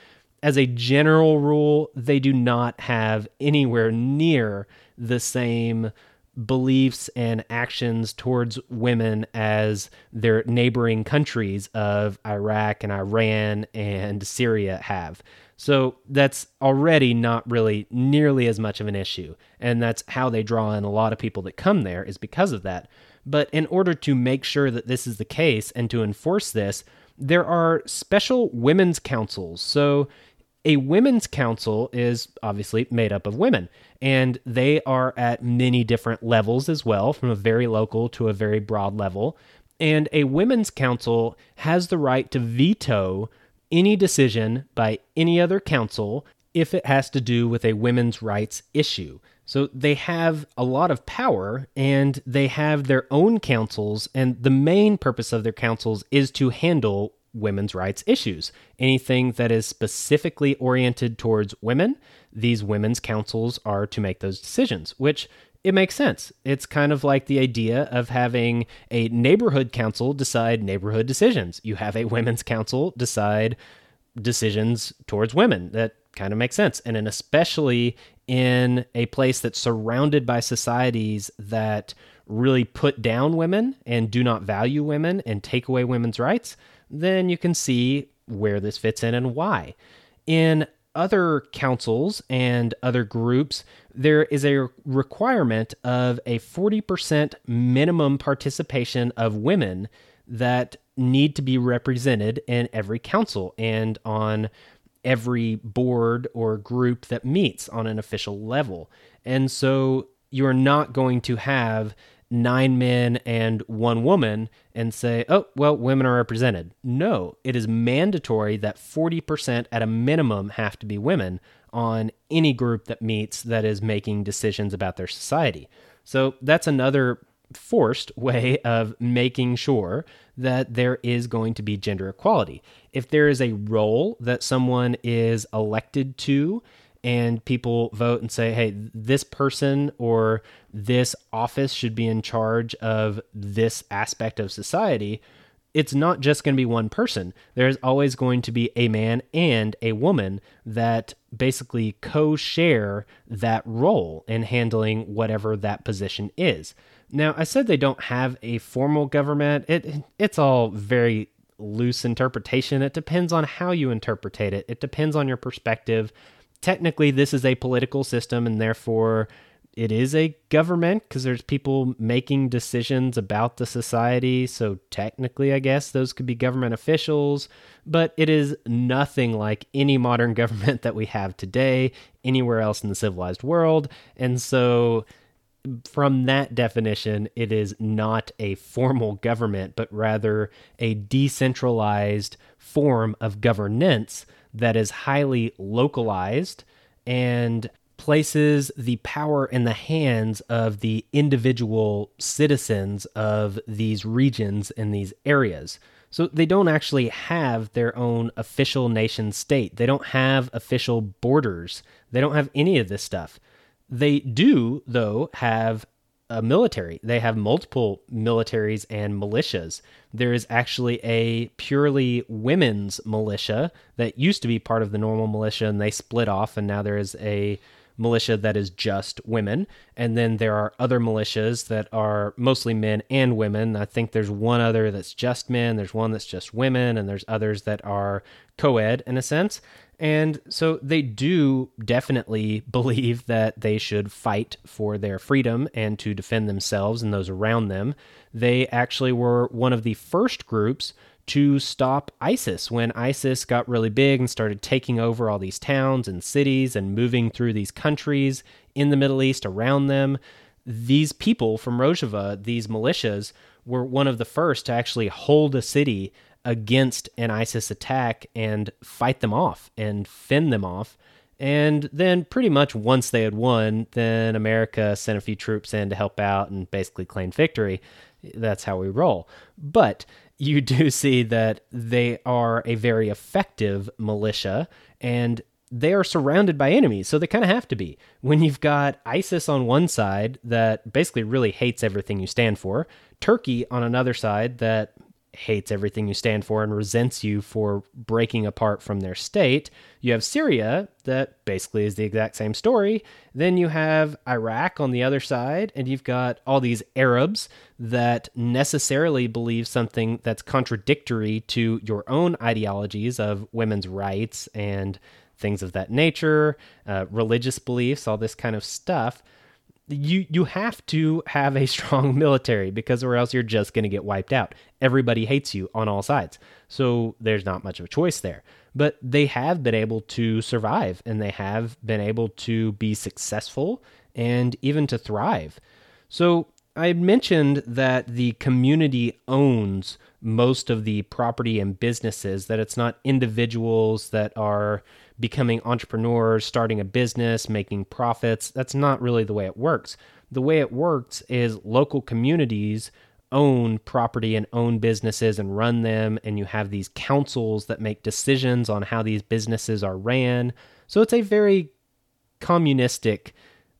as a general rule, they do not have anywhere near the same beliefs and actions towards women as their neighboring countries of Iraq and Iran and Syria have. So that's already not really nearly as much of an issue. And that's how they draw in a lot of people that come there, is because of that. But in order to make sure that this is the case and to enforce this, there are special women's councils. So a women's council is obviously made up of women, and they are at many different levels as well, from a very local to a very broad level. And a women's council has the right to veto any decision by any other council if it has to do with a women's rights issue. So they have a lot of power and they have their own councils, and the main purpose of their councils is to handle women's rights issues. Anything that is specifically oriented towards women, these women's councils are to make those decisions, which it makes sense. It's kind of like the idea of having a neighborhood council decide neighborhood decisions. You have a women's council decide decisions towards women. That kind of makes sense. And then especially in a place that's surrounded by societies that really put down women and do not value women and take away women's rights, then you can see where this fits in and why. In other councils and other groups, there is a requirement of a 40% minimum participation of women that need to be represented in every council and on every board or group that meets on an official level. And so you're not going to have nine men and one woman and say, oh, well, women are represented. No, it is mandatory that 40% at a minimum have to be women on any group that meets that is making decisions about their society. So that's another forced way of making sure that there is going to be gender equality. If there is a role that someone is elected to, and people vote and say, hey, this person or this office should be in charge of this aspect of society, it's not just going to be one person. There's always going to be a man and a woman that basically co share that role in handling whatever that position is. Now, I said they don't have a formal government. It it's all very loose interpretation. It depends on how you interpret it. It depends on your perspective. Technically, this is a political system and therefore it is a government because there's people making decisions about the society. So technically, I guess those could be government officials, but it is nothing like any modern government that we have today anywhere else in the civilized world. And so from that definition, it is not a formal government, but rather a decentralized form of governance that is highly localized and places the power in the hands of the individual citizens of these regions and these areas. So they don't actually have their own official nation state. They don't have official borders. They don't have any of this stuff. They do, though, have a military. They have multiple militaries and militias. There is actually a purely women's militia that used to be part of the normal militia and they split off, and now there is a militia that is just women. And then there are other militias that are mostly men and women. I think there's one other that's just men, there's one that's just women, and there's others that are co ed in a sense. And so they do definitely believe that they should fight for their freedom and to defend themselves and those around them. They actually were one of the first groups to stop ISIS when ISIS got really big and started taking over all these towns and cities and moving through these countries in the Middle East around them. These people from Rojava, these militias, were one of the first to actually hold a city against an ISIS attack and fight them off and fend them off. And then, pretty much once they had won, then America sent a few troops in to help out and basically claimed victory. That's how we roll. But you do see that they are a very effective militia and they are surrounded by enemies, so they kind of have to be. When you've got ISIS on one side that basically really hates everything you stand for, Turkey on another side that hates everything you stand for and resents you for breaking apart from their state. You have Syria, that basically is the exact same story. Then you have Iraq on the other side, and you've got all these Arabs that necessarily believe something that's contradictory to your own ideologies of women's rights and things of that nature, uh, religious beliefs, all this kind of stuff you you have to have a strong military because or else you're just going to get wiped out. Everybody hates you on all sides. So there's not much of a choice there. But they have been able to survive and they have been able to be successful and even to thrive. So I mentioned that the community owns most of the property and businesses, that it's not individuals that are becoming entrepreneurs, starting a business, making profits. That's not really the way it works. The way it works is local communities own property and own businesses and run them, and you have these councils that make decisions on how these businesses are ran. So it's a very communistic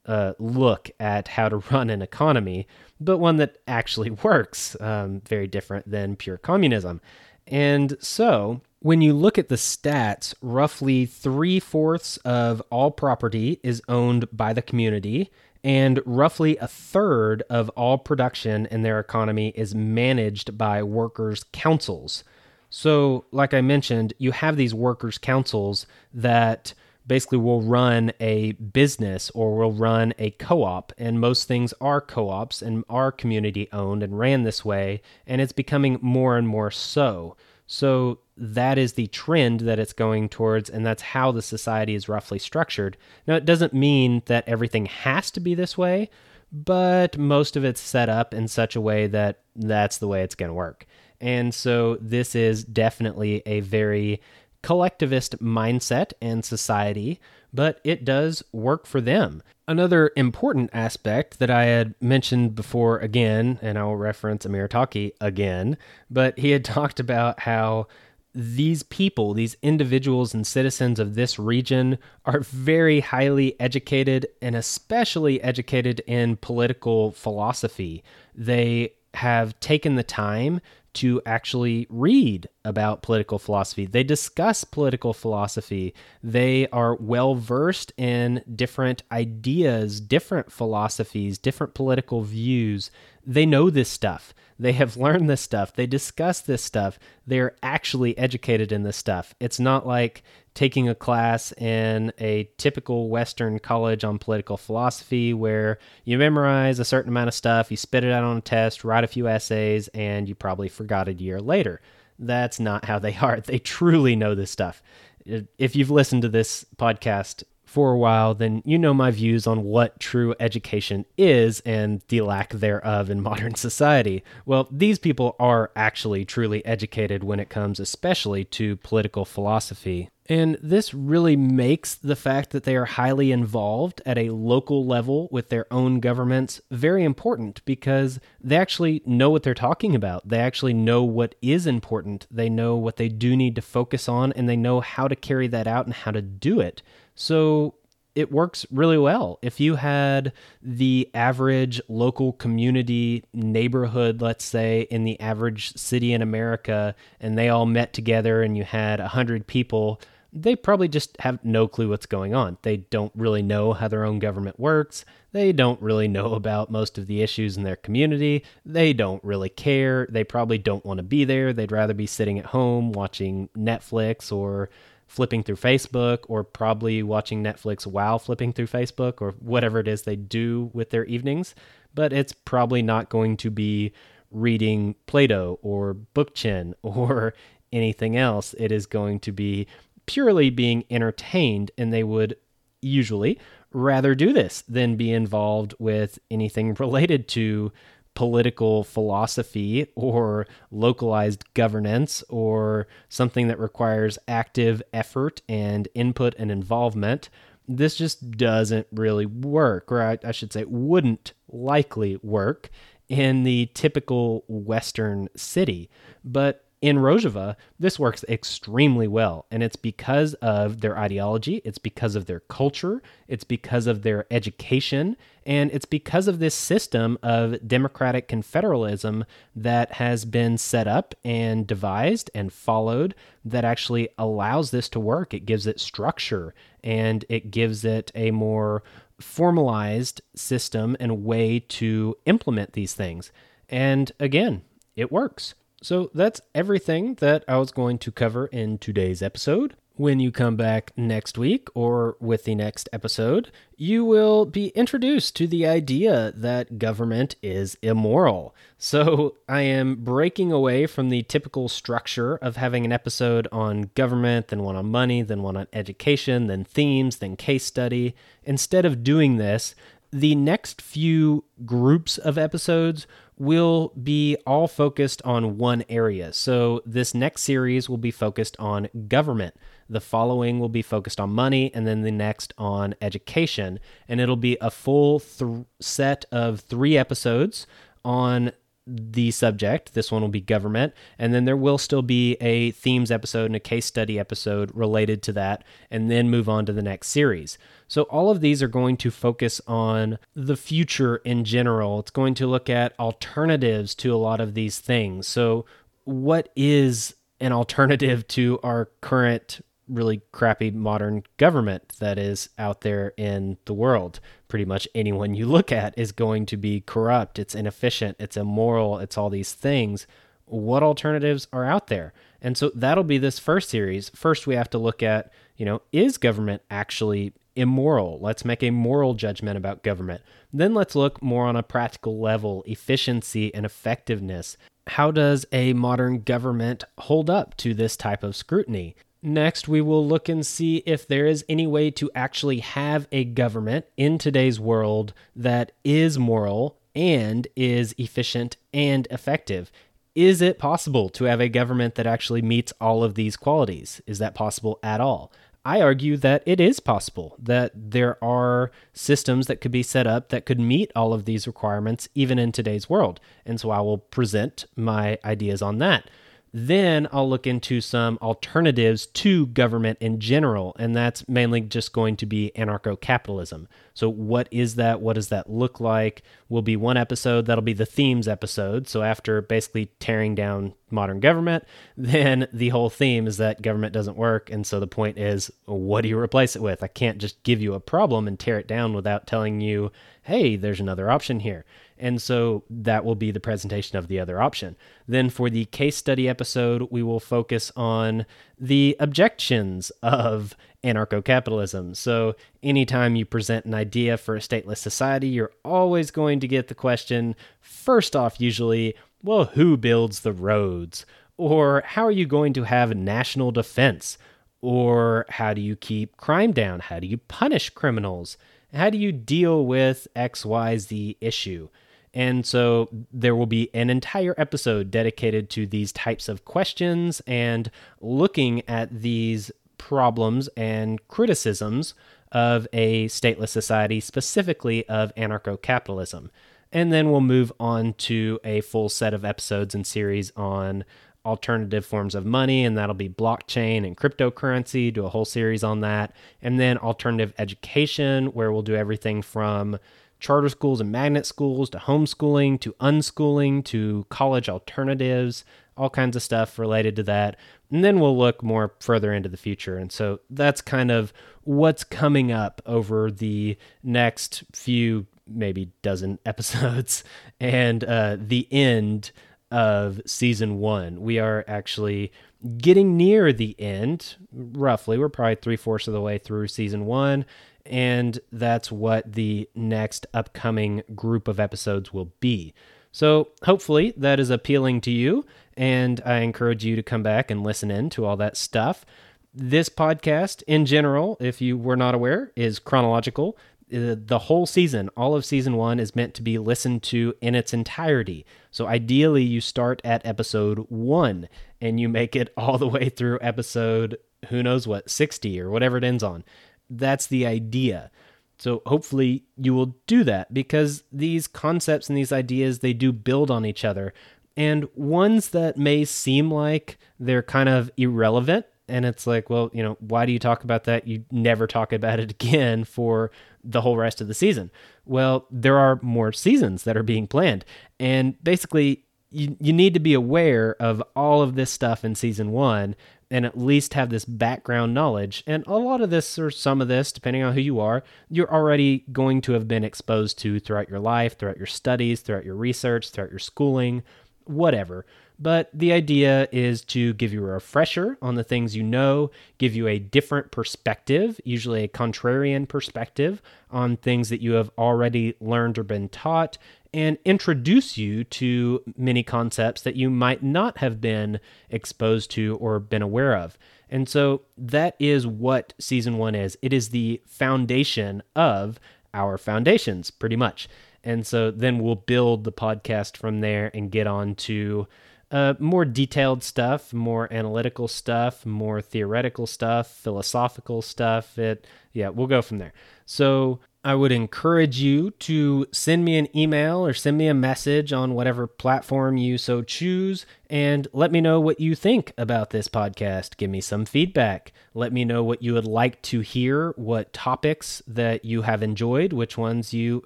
uh, look at how to run an economy, but one that actually works, um, very different than pure communism. And so when you look at the stats, roughly three fourths of all property is owned by the community, and roughly a third of all production in their economy is managed by workers' councils. So, like I mentioned, you have these workers' councils that basically will run a business or will run a co op. And most things are co ops and are community owned and ran this way. And it's becoming more and more so. So that is the trend that it's going towards, and that's how the society is roughly structured. Now, it doesn't mean that everything has to be this way, but most of it's set up in such a way that that's the way it's going to work. And so this is definitely a very collectivist mindset and society, but it does work for them. Another important aspect that I had mentioned before again, and I'll reference Amir Taaki again, but he had talked about how these people, these individuals and citizens of this region, are very highly educated and especially educated in political philosophy. They have taken the time to actually read about political philosophy. They discuss political philosophy. They are well versed in different ideas, different philosophies, different political views. They know this stuff. They have learned this stuff. They discuss this stuff. They're actually educated in this stuff. It's not like taking a class in a typical Western college on political philosophy where you memorize a certain amount of stuff, you spit it out on a test, write a few essays, and you probably forgot a year later. That's not how they are. They truly know this stuff. If you've listened to this podcast for a while, then you know my views on what true education is and the lack thereof in modern society. Well, these people are actually truly educated when it comes, especially to political philosophy. And this really makes the fact that they are highly involved at a local level with their own governments very important because they actually know what they're talking about. They actually know what is important. They know what they do need to focus on, and they know how to carry that out and how to do it. So it works really well. If you had the average local community neighborhood, let's say in the average city in America, and they all met together and you had 100 people, they probably just have no clue what's going on. They don't really know how their own government works. They don't really know about most of the issues in their community. They don't really care. They probably don't want to be there. They'd rather be sitting at home watching Netflix or flipping through Facebook or probably watching Netflix while flipping through Facebook or whatever it is they do with their evenings. But it's probably not going to be reading Plato or Bookchin or anything else. It is going to be purely being entertained, and they would usually rather do this than be involved with anything related to political philosophy or localized governance or something that requires active effort and input and involvement. This just doesn't really work, or I, I should say, wouldn't likely work in the typical Western city. But in Rojava, this works extremely well. And it's because of their ideology, it's because of their culture, it's because of their education, and it's because of this system of democratic confederalism that has been set up and devised and followed that actually allows this to work. It gives it structure and it gives it a more formalized system and way to implement these things. And again, it works. So that's everything that I was going to cover in today's episode. When you come back next week or with the next episode, you will be introduced to the idea that government is immoral. So, I am breaking away from the typical structure of having an episode on government, then one on money, then one on education, then themes, then case study. Instead of doing this, the next few groups of episodes will be all focused on one area. So, this next series will be focused on government. The following will be focused on money, and then the next on education. And it'll be a full th- set of three episodes on the subject. This one will be government. And then there will still be a themes episode and a case study episode related to that, and then move on to the next series. So, all of these are going to focus on the future in general. It's going to look at alternatives to a lot of these things. So, what is an alternative to our current really crappy modern government that is out there in the world. Pretty much anyone you look at is going to be corrupt, it's inefficient, it's immoral, it's all these things. What alternatives are out there? And so that'll be this first series. First, we have to look at, you know, is government actually immoral? Let's make a moral judgment about government. Then let's look more on a practical level, efficiency and effectiveness how does a modern government hold up to this type of scrutiny? Next, we will look and see if there is any way to actually have a government in today's world that is moral and is efficient and effective. Is it possible to have a government that actually meets all of these qualities? Is that possible at all? I argue that it is possible, that there are systems that could be set up that could meet all of these requirements even in today's world. And so I will present my ideas on that. Then I'll look into some alternatives to government in general, and that's mainly just going to be anarcho capitalism. So, what is that? What does that look like? Will be one episode that'll be the themes episode. So, after basically tearing down modern government, then the whole theme is that government doesn't work. And so the point is, what do you replace it with? I can't just give you a problem and tear it down without telling you, hey, there's another option here. And so that will be the presentation of the other option. Then for the case study episode, we will focus on the objections of anarcho capitalism. So anytime you present an idea for a stateless society, you're always going to get the question first off, usually, well, who builds the roads? Or how are you going to have national defense? Or how do you keep crime down? How do you punish criminals? How do you deal with XYZ issue? And so there will be an entire episode dedicated to these types of questions and looking at these problems and criticisms of a stateless society, specifically of anarcho capitalism. And then we'll move on to a full set of episodes and series on alternative forms of money, and that'll be blockchain and cryptocurrency, do a whole series on that. And then alternative education, where we'll do everything from charter schools and magnet schools to homeschooling to unschooling to college alternatives, all kinds of stuff related to that. And then we'll look more further into the future. And so that's kind of what's coming up over the next few, maybe dozen episodes and uh, the end of season one. We are actually getting near the end, roughly. We're probably three fourths of the way through season one and that's what the next upcoming group of episodes will be. So, hopefully, that is appealing to you, and I encourage you to come back and listen in to all that stuff. This podcast, in general, if you were not aware, is chronological. Uh, the whole season, all of season one, is meant to be listened to in its entirety. So, ideally, you start at episode one and you make it all the way through episode, who knows what, 60 or whatever it ends on that's the idea. So hopefully you will do that because these concepts and these ideas they do build on each other. And ones that may seem like they're kind of irrelevant and it's like, well, you know, why do you talk about that? You never talk about it again for the whole rest of the season. Well, there are more seasons that are being planned. And basically, you, you need to be aware of all of this stuff in season one and at least have this background knowledge. And a lot of this, or some of this, depending on who you are, you're already going to have been exposed to throughout your life, throughout your studies, throughout your research, throughout your schooling, whatever. But the idea is to give you a refresher on the things you know, give you a different perspective, usually a contrarian perspective on things that you have already learned or been taught, and introduce you to many concepts that you might not have been exposed to or been aware of. And so that is what season one is it is the foundation of our foundations, pretty much. And so then we'll build the podcast from there and get on to uh, more detailed stuff, more analytical stuff, more theoretical stuff, philosophical stuff. It, yeah, we'll go from there. So I would encourage you to send me an email or send me a message on whatever platform you so choose and let me know what you think about this podcast. Give me some feedback. Let me know what you would like to hear, what topics that you have enjoyed, which ones you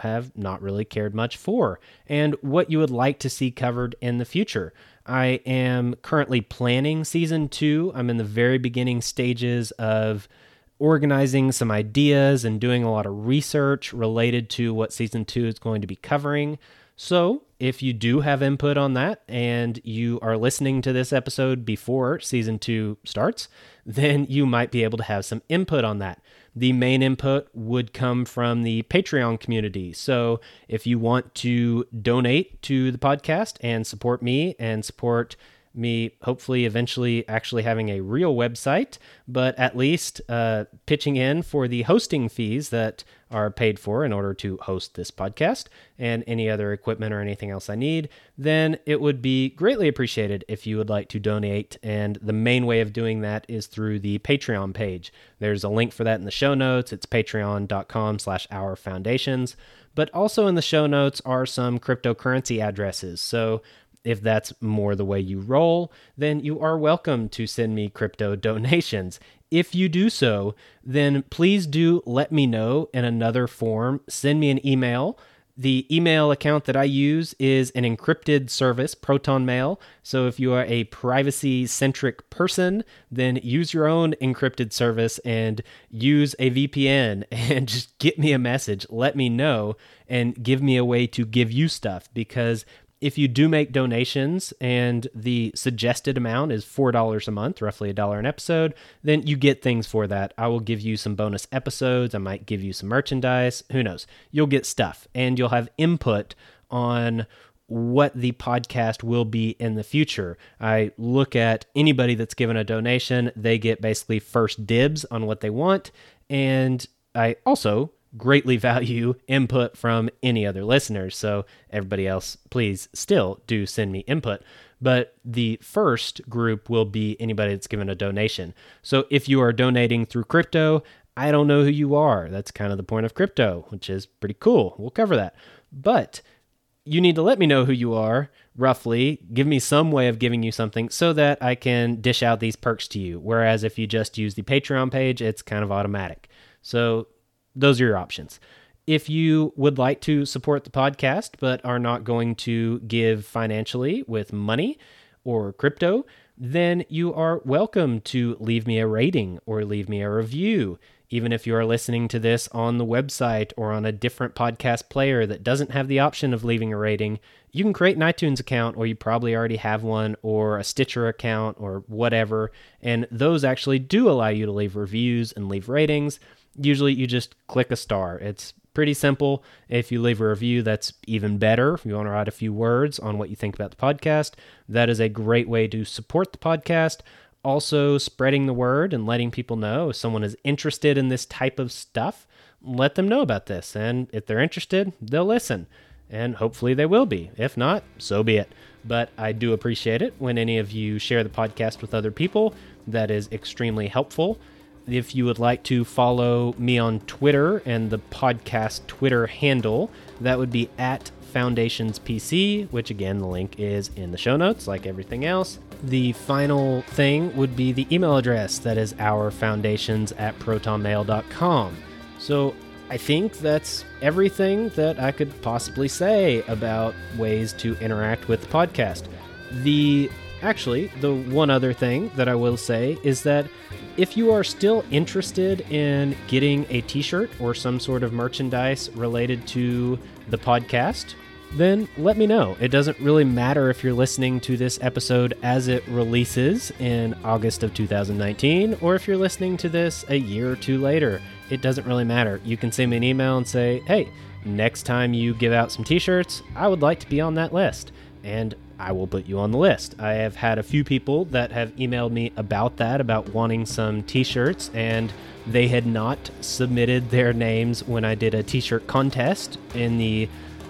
have not really cared much for, and what you would like to see covered in the future. I am currently planning season two. I'm in the very beginning stages of organizing some ideas and doing a lot of research related to what season two is going to be covering. So, if you do have input on that and you are listening to this episode before season two starts, then you might be able to have some input on that. The main input would come from the Patreon community. So if you want to donate to the podcast and support me and support me hopefully eventually actually having a real website, but at least uh, pitching in for the hosting fees that are paid for in order to host this podcast and any other equipment or anything else I need, then it would be greatly appreciated if you would like to donate. And the main way of doing that is through the Patreon page. There's a link for that in the show notes. It's patreon.com slash our foundations. But also in the show notes are some cryptocurrency addresses. So if that's more the way you roll, then you are welcome to send me crypto donations. If you do so, then please do let me know in another form. Send me an email. The email account that I use is an encrypted service, Proton Mail. So if you are a privacy centric person, then use your own encrypted service and use a VPN and just get me a message. Let me know and give me a way to give you stuff because if you do make donations and the suggested amount is $4 a month, roughly a dollar an episode, then you get things for that. I will give you some bonus episodes. I might give you some merchandise. Who knows? You'll get stuff and you'll have input on what the podcast will be in the future. I look at anybody that's given a donation, they get basically first dibs on what they want. And I also greatly value input from any other listeners. So, everybody else, please still do send me input. But the first group will be anybody that's given a donation. So, if you are donating through crypto, I don't know who you are. That's kind of the point of crypto, which is pretty cool. We'll cover that. But you need to let me know who you are roughly give me some way of giving you something so that i can dish out these perks to you whereas if you just use the patreon page it's kind of automatic so those are your options. If you would like to support the podcast but are not going to give financially with money or crypto, then you are welcome to leave me a rating or leave me a review. Even if you are listening to this on the website or on a different podcast player that doesn't have the option of leaving a rating, you can create an iTunes account, or you probably already have one, or a Stitcher account, or whatever. And those actually do allow you to leave reviews and leave ratings usually you just click a star. It's pretty simple. If you leave a review, that's even better. If you want to write a few words on what you think about the podcast, that is a great way to support the podcast. Also, spreading the word and letting people know if someone is interested in this type of stuff, let them know about this. And if they're interested, they'll listen. And hopefully they will be. If not, so be it. But I do appreciate it when any of you share the podcast with other people. That is extremely helpful if you would like to follow me on Twitter and the podcast Twitter handle, that would be at Foundations PC, which again, the link is in the show notes, like everything else. The final thing would be the email address that is our foundations at protonmail.com. So I think that's everything that I could possibly say about ways to interact with the podcast. The actually, the one other thing that I will say is that if you are still interested in getting a t shirt or some sort of merchandise related to the podcast, then let me know. It doesn't really matter if you're listening to this episode as it releases in August of 2019 or if you're listening to this a year or two later. It doesn't really matter. You can send me an email and say, hey, next time you give out some t shirts, I would like to be on that list. And I will put you on the list. I have had a few people that have emailed me about that, about wanting some t shirts, and they had not submitted their names when I did a t shirt contest in the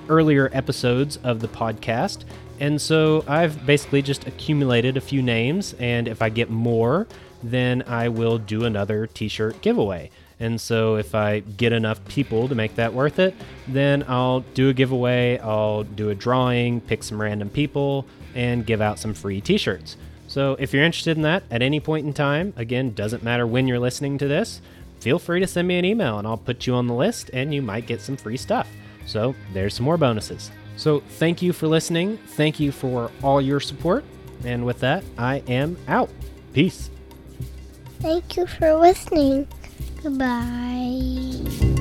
earlier episodes of the podcast. And so I've basically just accumulated a few names, and if I get more, then I will do another t shirt giveaway. And so if I get enough people to make that worth it, then I'll do a giveaway, I'll do a drawing, pick some random people, and give out some free t shirts. So if you're interested in that at any point in time, again, doesn't matter when you're listening to this, feel free to send me an email and I'll put you on the list and you might get some free stuff. So there's some more bonuses. So thank you for listening. Thank you for all your support. And with that, I am out. Peace. Thank you for listening. Goodbye.